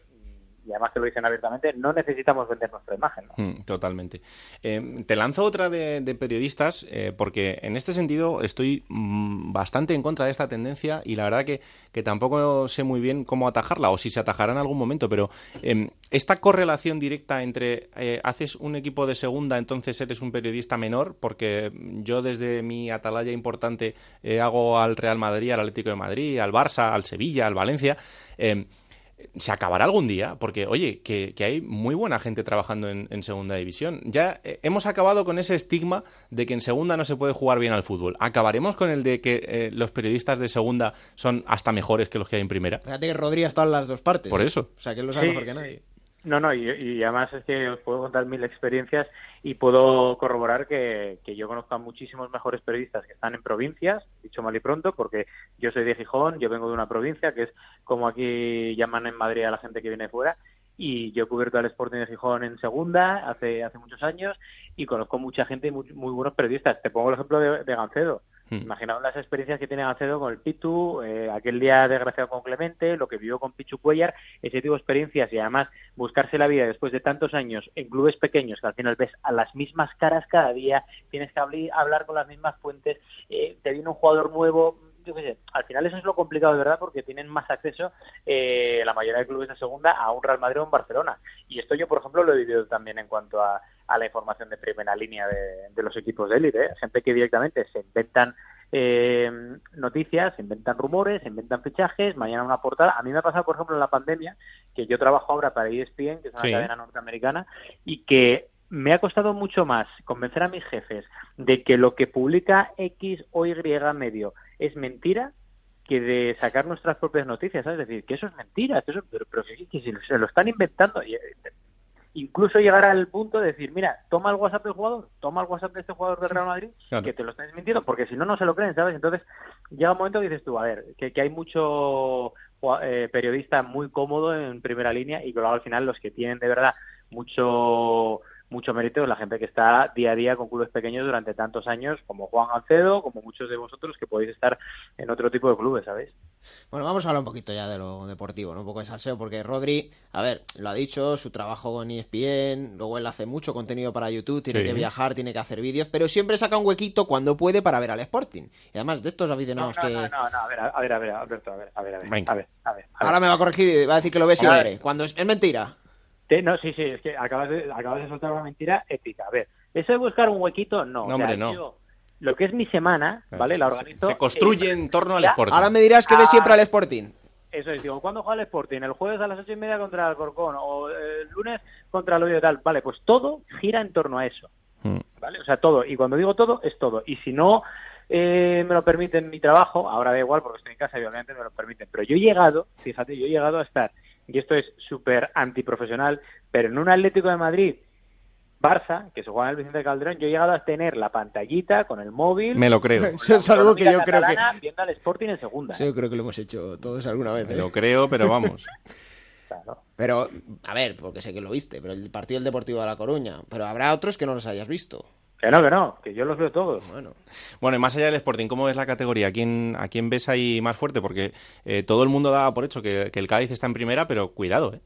y además te lo dicen abiertamente, no necesitamos vender nuestra imagen. Mm, totalmente. Eh, te lanzo otra de, periodistas, eh, porque en este sentido estoy mm, bastante en contra de esta tendencia y la verdad que, que, tampoco sé muy bien cómo atajarla o si se atajará en algún momento, pero em, esta correlación directa entre eh, haces un equipo de segunda, entonces eres un periodista menor, porque yo desde mi atalaya importante hago al Real Madrid, al Atlético de Madrid, al Barça, al Sevilla, al Valencia. Em, se acabará algún día, porque oye, que, hay muy buena gente trabajando en, segunda división. Ya eh, hemos acabado con ese estigma de que en segunda no se puede jugar bien al fútbol. Acabaremos con el de que eh, los periodistas de segunda son hasta mejores que los que hay en primera. Fíjate que Rodríguez está en las dos partes. Por eso. O sea, que él lo sabe mejor que nadie. No, no, y, además es que os puedo contar mil experiencias y puedo corroborar que, yo conozco a muchísimos mejores periodistas que están en provincias, dicho mal y pronto, porque yo soy de Gijón, yo vengo de una provincia que es como aquí llaman en Madrid a la gente que viene fuera, y yo he cubierto al Sporting de Gijón en segunda hace, hace muchos años y conozco mucha gente y muy, buenos periodistas. Te pongo el ejemplo de, de Gancedo. Hmm. Imaginaos las experiencias que tiene Gancedo con el Pitu, eh, aquel día desgraciado con Clemente, lo que vivió con Pichu Cuellar, ese tipo de experiencias y además buscarse la vida después de tantos años en clubes pequeños que al final ves a las mismas caras cada día, tienes que hablar con las mismas fuentes, eh, te viene un jugador nuevo, al final eso es lo complicado de verdad porque tienen más acceso eh, la mayoría de clubes de segunda a un Real Madrid o un Barcelona. Y esto yo, por ejemplo, lo he vivido también en cuanto a, la información de primera línea de, los equipos de élite. ¿eh? Gente que directamente se inventan eh, noticias, se inventan rumores, se inventan fichajes, mañana una portada. A mí me ha pasado, por ejemplo, en la pandemia, que yo trabajo ahora para ESPN, que es una Sí. cadena norteamericana, y que me ha costado mucho más convencer a mis jefes de que lo que publica X o Y medio es mentira que de sacar nuestras propias noticias, ¿sabes? Es decir, que eso es mentira, que eso, pero, pero que, que si se lo están inventando. Eh, incluso llegar al punto de decir, mira, toma el WhatsApp del jugador, toma el WhatsApp de este jugador del Real Madrid, Claro. que te lo están mintiendo, porque si no, no se lo creen, ¿sabes? Entonces llega un momento que dices tú, a ver, que, que hay mucho eh, periodista muy cómodo en primera línea y que luego al final los que tienen de verdad mucho mucho mérito la gente que está día a día con clubes pequeños durante tantos años, como Juan Alcedo, como muchos de vosotros que podéis estar en otro tipo de clubes, ¿sabéis? Bueno, vamos a hablar un poquito ya de lo deportivo, ¿no? Un poco de salseo, porque Rodri, a ver, lo ha dicho, su trabajo con ESPN, luego él hace mucho contenido para YouTube, tiene Sí. que viajar, tiene que hacer vídeos, pero siempre saca un huequito cuando puede para ver al Sporting. Y además de estos No, aficionados no, que... no, no, no, a ver, a ver, a ver, Alberto, a ver, a ver, a ver, Venga. a ver, a ver, a ver. Ahora me va a corregir y va a decir que lo ve siempre, cuando es, es mentira. Te- no, sí, sí, es que acabas de, acabas de soltar una mentira épica. A ver, eso de buscar un huequito, no. No, O sea, hombre, no. yo, lo que es mi semana, ¿vale? La organizo. Se construye en torno al Sporting. Ahora me dirás que ve Ah. siempre al Sporting. Eso es, digo, ¿cuándo juega el Sporting? ¿El jueves a las ocho y media contra el Alcorcón? ¿O el lunes contra el Oviedo y tal? Vale, pues todo gira en torno a eso. Mm. ¿Vale? O sea, todo. Y cuando digo todo, es todo. Y si no eh, me lo permiten mi trabajo, ahora da igual porque estoy en casa y obviamente me lo permiten. Pero yo he llegado, fíjate, yo he llegado a estar, y esto es súper antiprofesional, pero en un Atlético de Madrid, Barça, que se juega en el Vicente Calderón, yo he llegado a tener la pantallita con el móvil. Me lo creo. Eso es algo que yo creo que- Viendo al Sporting en segunda. Sí, yo creo que lo hemos hecho todos alguna vez. Me ¿eh? lo creo, pero vamos. Claro. Pero, a ver, porque sé que lo viste, pero el partido del Deportivo de La Coruña. Pero habrá otros que no los hayas visto. Que no, que no, que yo los veo todos. Bueno, Bueno, y más allá del Sporting, ¿cómo es la categoría? ¿A quién, a quién ves ahí más fuerte? Porque eh, todo el mundo daba por hecho que, que el Cádiz está en primera, pero cuidado, ¿eh?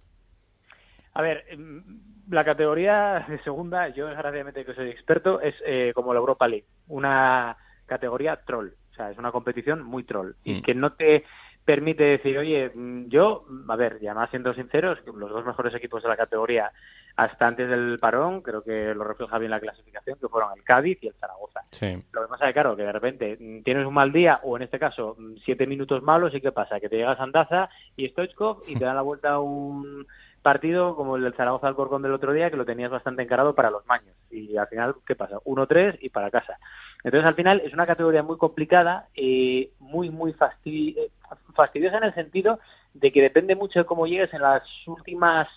A ver, mm, la categoría de segunda, yo desgraciadamente que soy experto, es eh, como la Europa League, una categoría troll. O sea, es una competición muy troll. Y Mm. que no te permite decir, oye, mm, yo, a ver, y además siendo sinceros, los dos mejores equipos de la categoría hasta antes del parón, creo que lo refleja bien la clasificación, que fueron el Cádiz y el Zaragoza. Sí. Lo que pasa es claro, que de repente tienes un mal día, o en este caso, siete minutos malos, ¿y qué pasa? Que te llega Sandaza y Stoichkov y te dan la vuelta a un partido como el del Zaragoza Alcorcón del otro día, que lo tenías bastante encarado para los maños. Y al final, ¿qué pasa? 1-3 y para casa. Entonces, al final, es una categoría muy complicada, eh, muy, muy fastidi- eh, fastidiosa en el sentido de que depende mucho de cómo llegues en las últimas,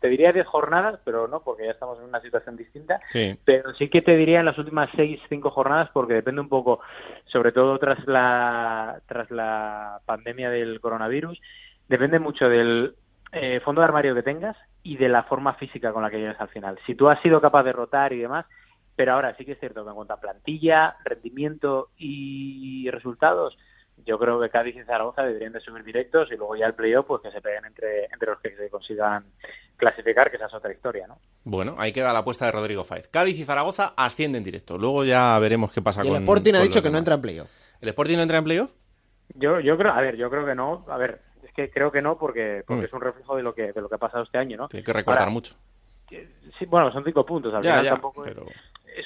te diría 10 jornadas, pero no, porque ya estamos en una situación distinta, Sí. pero sí que te diría en las últimas seis, cinco jornadas, porque depende un poco, sobre todo tras la, tras la pandemia del coronavirus, depende mucho del eh, fondo de armario que tengas y de la forma física con la que llegues al final. Si tú has sido capaz de rotar y demás, pero ahora sí que es cierto que en cuanto a plantilla, rendimiento y resultados, yo creo que Cádiz y Zaragoza deberían de subir directos y luego ya el playoff pues que se peguen entre, entre los que se consigan clasificar, que esa es otra historia, ¿no? Bueno, ahí queda la apuesta de Rodrigo Faiz. Cádiz y Zaragoza ascienden directo. Luego ya veremos qué pasa y el con Sporting ha dicho que no entra en playoff. ¿El Sporting no entra en playoff? Yo, yo creo, a ver, yo creo que no, a ver, es que creo que no porque, porque Mm. es un reflejo de lo que de lo que ha pasado este año, ¿no? Tiene que recortar Ahora, mucho. Sí, bueno, son cinco puntos, al Ya, final ya, tampoco pero... es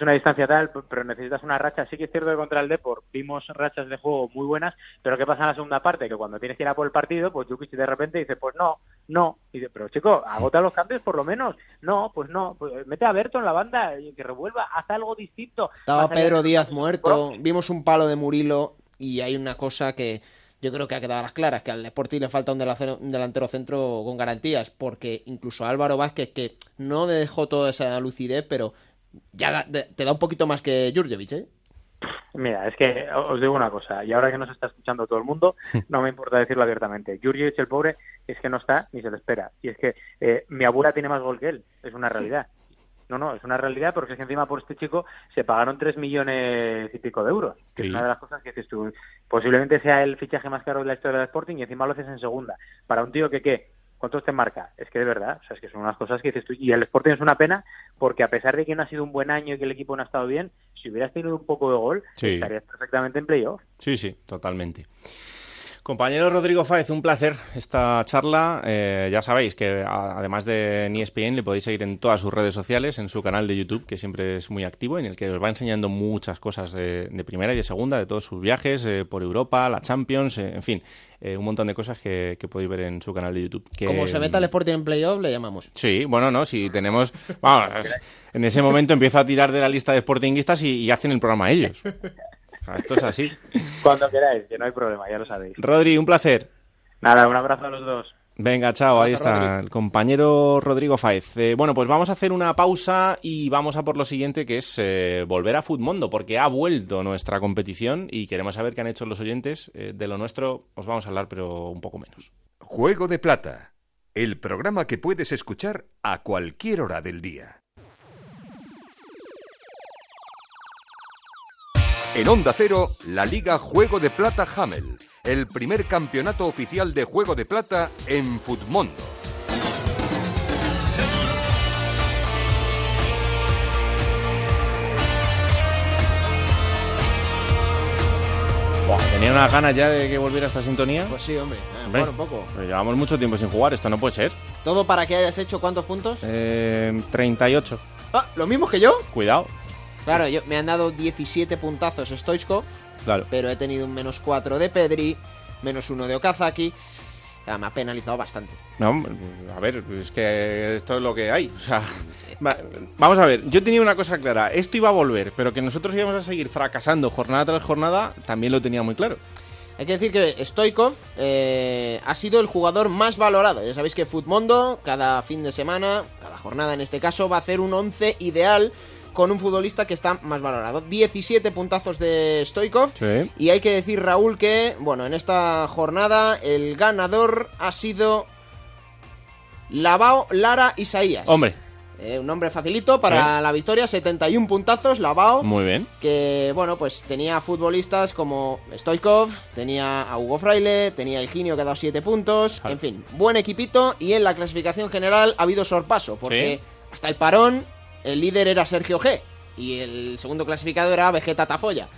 una distancia tal, pero necesitas una racha. Sí que es cierto que contra el Depor vimos rachas de juego muy buenas, pero ¿qué pasa en la segunda parte? Que cuando tienes que ir a por el partido, pues Jukic de repente dice, pues no, no. Y dice, pero chico, agota los cambios por lo menos. No, pues no. Pues mete a Berto en la banda, y que revuelva, haz algo distinto. Estaba Pedro Díaz muerto, vimos un palo de Murilo y hay una cosa que yo creo que ha quedado a las claras, que al Sporting le falta un delantero, un delantero centro con garantías, porque incluso Álvaro Vázquez, que no dejó toda esa lucidez, pero ya te da un poquito más que Jurjevic, ¿eh? Mira, es que os digo una cosa, y ahora que nos está escuchando todo el mundo, no me importa decirlo abiertamente. Jurjevic, el pobre, es que no está ni se le espera. Y es que eh, mi abuela tiene más gol que él, es una realidad. No, no, es una realidad porque es que encima por este chico se pagaron 3 millones y pico de euros. Que Sí. es una de las cosas que dices tú. Posiblemente sea el fichaje más caro de la historia del Sporting y encima lo haces en segunda. Para un tío que, ¿qué? ¿Cuántos te marca? Es que de verdad, o sea, es que son unas cosas que dices tú. Y el Sporting es una pena porque a pesar de que no ha sido un buen año y que el equipo no ha estado bien, si hubieras tenido un poco de gol, Sí. estarías perfectamente en playoff. Sí, sí, totalmente. Compañero Rodrigo Fáez, un placer esta charla. Eh, ya sabéis que además de en ESPN le podéis seguir en todas sus redes sociales, en su canal de YouTube, que siempre es muy activo, en el que os va enseñando muchas cosas de, primera y de segunda, de todos sus viajes eh, por Europa, la Champions, eh, en fin, un montón de cosas que, podéis ver en su canal de YouTube. Como se meta el Sporting en playoff, le llamamos. Sí, bueno, no, si tenemos... Vamos, en ese momento empiezo a tirar de la lista de Sportingistas y, y hacen el programa ellos. Esto es así. Cuando queráis, que no hay problema, ya lo sabéis. Rodri, un placer. Nada, un abrazo a los dos. Venga, chao, ahí está el compañero Rodrigo Faez. Eh, bueno, pues vamos a hacer una pausa y vamos a por lo siguiente, que es eh, volver a Futmundo, porque ha vuelto nuestra competición y queremos saber qué han hecho los oyentes. Eh, de lo nuestro os vamos a hablar, pero un poco menos. Juego de Plata, el programa que puedes escuchar a cualquier hora del día. En Onda Cero, la Liga Juego de Plata Hamel, el primer campeonato oficial de Juego de Plata en Futmundo. ¿Tenía una ganas ya de que volviera esta sintonía? Pues sí, hombre. Eh, un poco. llevamos mucho tiempo sin jugar, esto no puede ser. ¿Todo para que hayas hecho cuántos puntos? Eh, 38. Ah, ¿lo mismo que yo? Cuidado. Claro, yo, me han dado 17 puntazos Stoichkov, claro. pero he tenido un menos 4 de Pedri, menos 1 de Okazaki. me ha penalizado bastante. No, a ver, es que esto es lo que hay. O sea, vamos a ver, yo tenía una cosa clara. Esto iba a volver, pero que nosotros íbamos a seguir fracasando jornada tras jornada, también lo tenía muy claro. Hay que decir que Stoikov eh, ha sido el jugador más valorado. Ya sabéis que Futmundo, cada fin de semana, cada jornada en este caso, va a hacer un 11 ideal con un futbolista que está más valorado. 17 puntazos de Stoikov. Y hay que decir, Raúl, que, bueno, en esta jornada el ganador ha sido Lavao Lara Isaías. Hombre. Eh, un nombre facilito para la victoria, 71 puntazos, Lavao. Muy bien. Que, bueno, pues tenía futbolistas como Stoikov, tenía a Hugo Fraile, tenía a Higinio que ha dado 7 puntos. En fin, buen equipito. Y en la clasificación general ha habido sorpaso, porque hasta el parón el líder era Sergio G y el segundo clasificado era Vegeta Tafoya.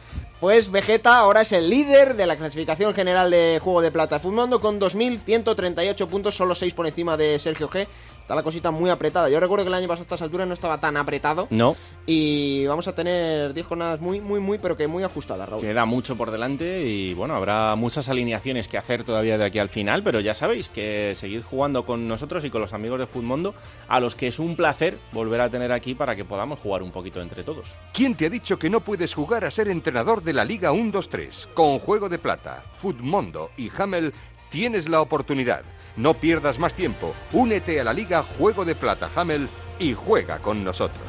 Pues Vegeta ahora es el líder de la clasificación general de Juego de Plata de con 2.138 puntos, solo 6 por encima de Sergio G está la cosita muy apretada. Yo recuerdo que el año pasado a estas alturas no estaba tan apretado. No. Y vamos a tener 10 jornadas muy, muy, muy, pero que muy ajustadas, Raúl. Queda mucho por delante y bueno, habrá muchas alineaciones que hacer todavía de aquí al final, pero ya sabéis que seguid jugando con nosotros y con los amigos de Futmundo, a los que es un placer volver a tener aquí para que podamos jugar un poquito entre todos. ¿Quién te ha dicho que no puedes jugar a ser entrenador de la Liga 1-2-3? Con Juego de Plata, Futmundo y Hamel tienes la oportunidad. No pierdas más tiempo. Únete a la Liga Juego de Plata Hamel y juega con nosotros.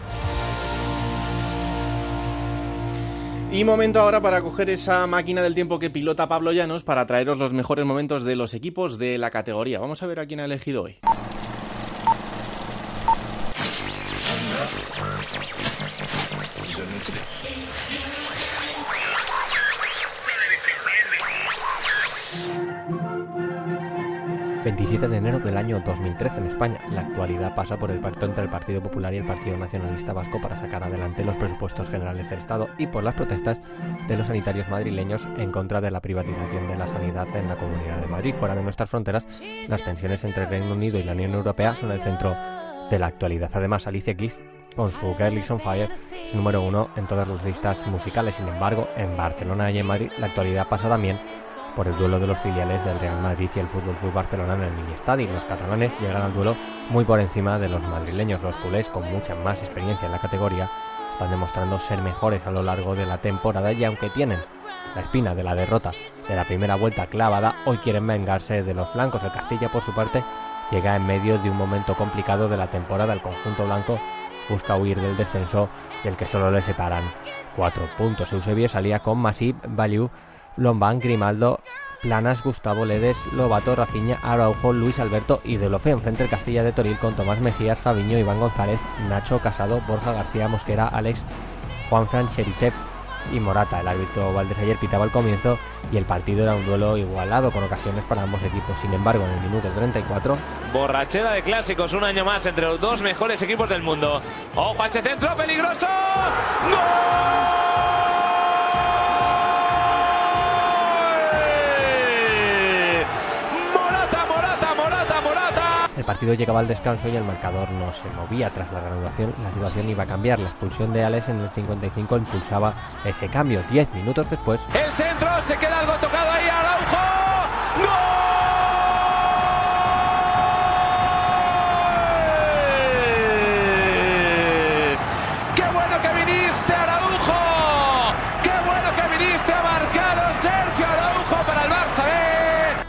Y momento ahora para coger esa máquina del tiempo que pilota Pablo Llanos para traeros los mejores momentos de los equipos de la categoría. Vamos a ver a quién ha elegido hoy. 27 de enero del año 2013 en España. La actualidad pasa por el pacto entre el Partido Popular y el Partido Nacionalista Vasco para sacar adelante los presupuestos generales del Estado y por las protestas de los sanitarios madrileños en contra de la privatización de la sanidad en la Comunidad de Madrid. Fuera de nuestras fronteras, las tensiones entre Reino Unido y la Unión Europea son el centro de la actualidad. Además, Alicia Keys con su Girl on Fire es número uno en todas las listas musicales. Sin embargo, en Barcelona y en Madrid la actualidad pasa también por el duelo de los filiales del Real Madrid y el Club Barcelona en el mini estadio. Los catalanes llegan al duelo muy por encima de los madrileños. Los culés, con mucha más experiencia en la categoría, están demostrando ser mejores a lo largo de la temporada y aunque tienen la espina de la derrota de la primera vuelta clavada, hoy quieren vengarse de los blancos. El Castilla, por su parte, llega en medio de un momento complicado de la temporada. El conjunto blanco busca huir del descenso del que solo le separan cuatro puntos. Eusebio salía con Masip Value Lombán, Grimaldo, Planas, Gustavo Ledes, Lobato, Rafiña, Araujo, Luis Alberto y Delofeo. Frente al Castilla de Toril con Tomás Mejías, Fabiño, Iván González, Nacho Casado, Borja García Mosquera, Alex, Juanfran, Cherisev y Morata. El árbitro Valdés ayer pitaba al comienzo y el partido era un duelo igualado con ocasiones para ambos equipos. Sin embargo, en el minuto 34. Borrachera de clásicos, un año más entre los dos mejores equipos del mundo. ¡Ojo a ese centro peligroso! ¡Gol! El partido llegaba al descanso y el marcador no se movía. Tras la reanudación, la situación iba a cambiar. La expulsión de Alex en el 55 impulsaba ese cambio. Diez minutos después. El centro se queda algo tocado ahí. Araujo. ¡Gol!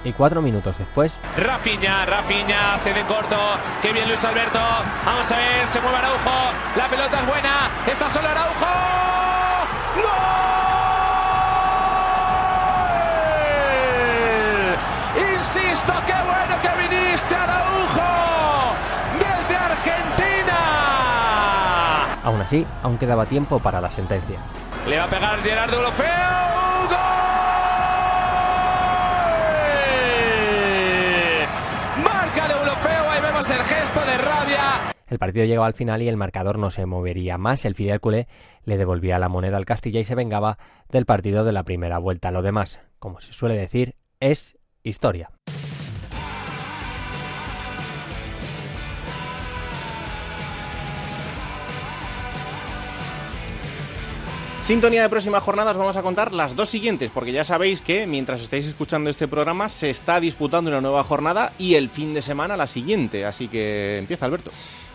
Y cuatro minutos después, Rafiña, Rafiña, cede corto. Qué bien Luis Alberto. Vamos a ver, se mueve Araujo. La pelota es buena. Está solo Araujo. ¡Gol! Insisto, qué bueno que viniste, Araujo. Desde Argentina. aún así, aún quedaba tiempo para la sentencia. Le va a pegar Gerardo Ulofeo. ¡Gol! El partido llegaba al final y el marcador no se movería más. El Fidel Culé le devolvía la moneda al Castilla y se vengaba del partido de la primera vuelta. Lo demás, como se suele decir, es historia. Sintonía de próximas jornadas vamos a contar las dos siguientes, porque ya sabéis que mientras estáis escuchando este programa se está disputando una nueva jornada y el fin de semana la siguiente. Así que empieza Alberto.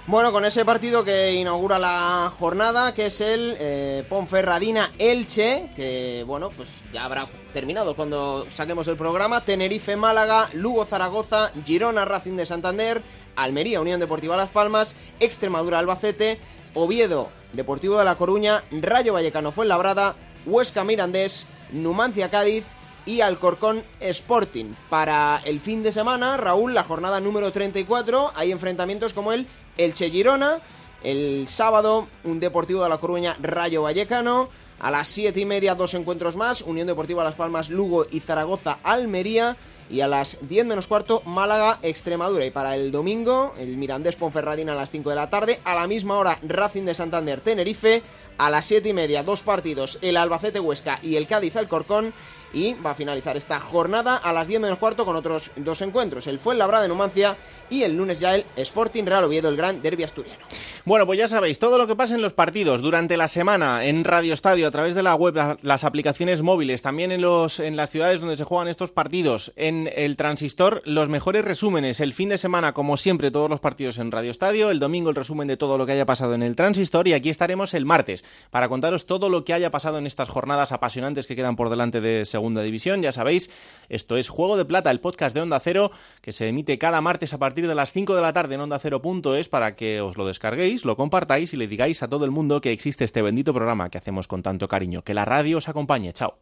Bueno, con ese partido que inaugura la jornada, que es el eh, Ponferradina Elche, que bueno, pues ya habrá terminado cuando saquemos el programa. Tenerife Málaga, Lugo Zaragoza, Girona Racing de Santander, Almería Unión Deportiva Las Palmas, Extremadura Albacete, Oviedo Deportivo de La Coruña, Rayo Vallecano Fuenlabrada, Huesca Mirandés, Numancia Cádiz y Alcorcón Sporting. Para el fin de semana, Raúl, la jornada número 34, hay enfrentamientos como el Elche Girona, el sábado un Deportivo de La Coruña Rayo Vallecano, a las 7 y media dos encuentros más, Unión Deportiva Las Palmas Lugo y Zaragoza Almería. Y a las 10 menos cuarto, Málaga, Extremadura. Y para el domingo, el Mirandés Ponferradina a las 5 de la tarde. A la misma hora, Racing de Santander, Tenerife. A las 7 y media, dos partidos, el Albacete Huesca y el Cádiz Alcorcón. Y va a finalizar esta jornada a las 10 menos cuarto con otros dos encuentros. El Fuenlabrada de Numancia y el lunes ya el Sporting Real Oviedo, el gran derbi asturiano. Bueno, pues ya sabéis, todo lo que pasa en los partidos durante la semana en Radio Estadio, a través de la web, la- las aplicaciones móviles, también en, los, en las ciudades donde se juegan estos partidos, en el transistor, los mejores resúmenes. El fin de semana, como siempre, todos los partidos en Radio Estadio. El domingo, el resumen de todo lo que haya pasado en el transistor. Y aquí estaremos el martes para contaros todo lo que haya pasado en estas jornadas apasionantes que quedan por delante de Segunda División. Ya sabéis, esto es Juego de Plata, el podcast de Onda Cero, que se emite cada martes a partir de las 5 de la tarde en Onda Cero.es para que os lo descarguéis, lo compartáis y le digáis a todo el mundo que existe este bendito programa que hacemos con tanto cariño. Que la radio os acompañe. Chao.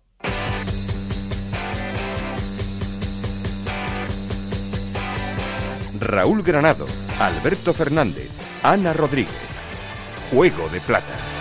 Raúl Granado, Alberto Fernández, Ana Rodríguez. Juego de Plata.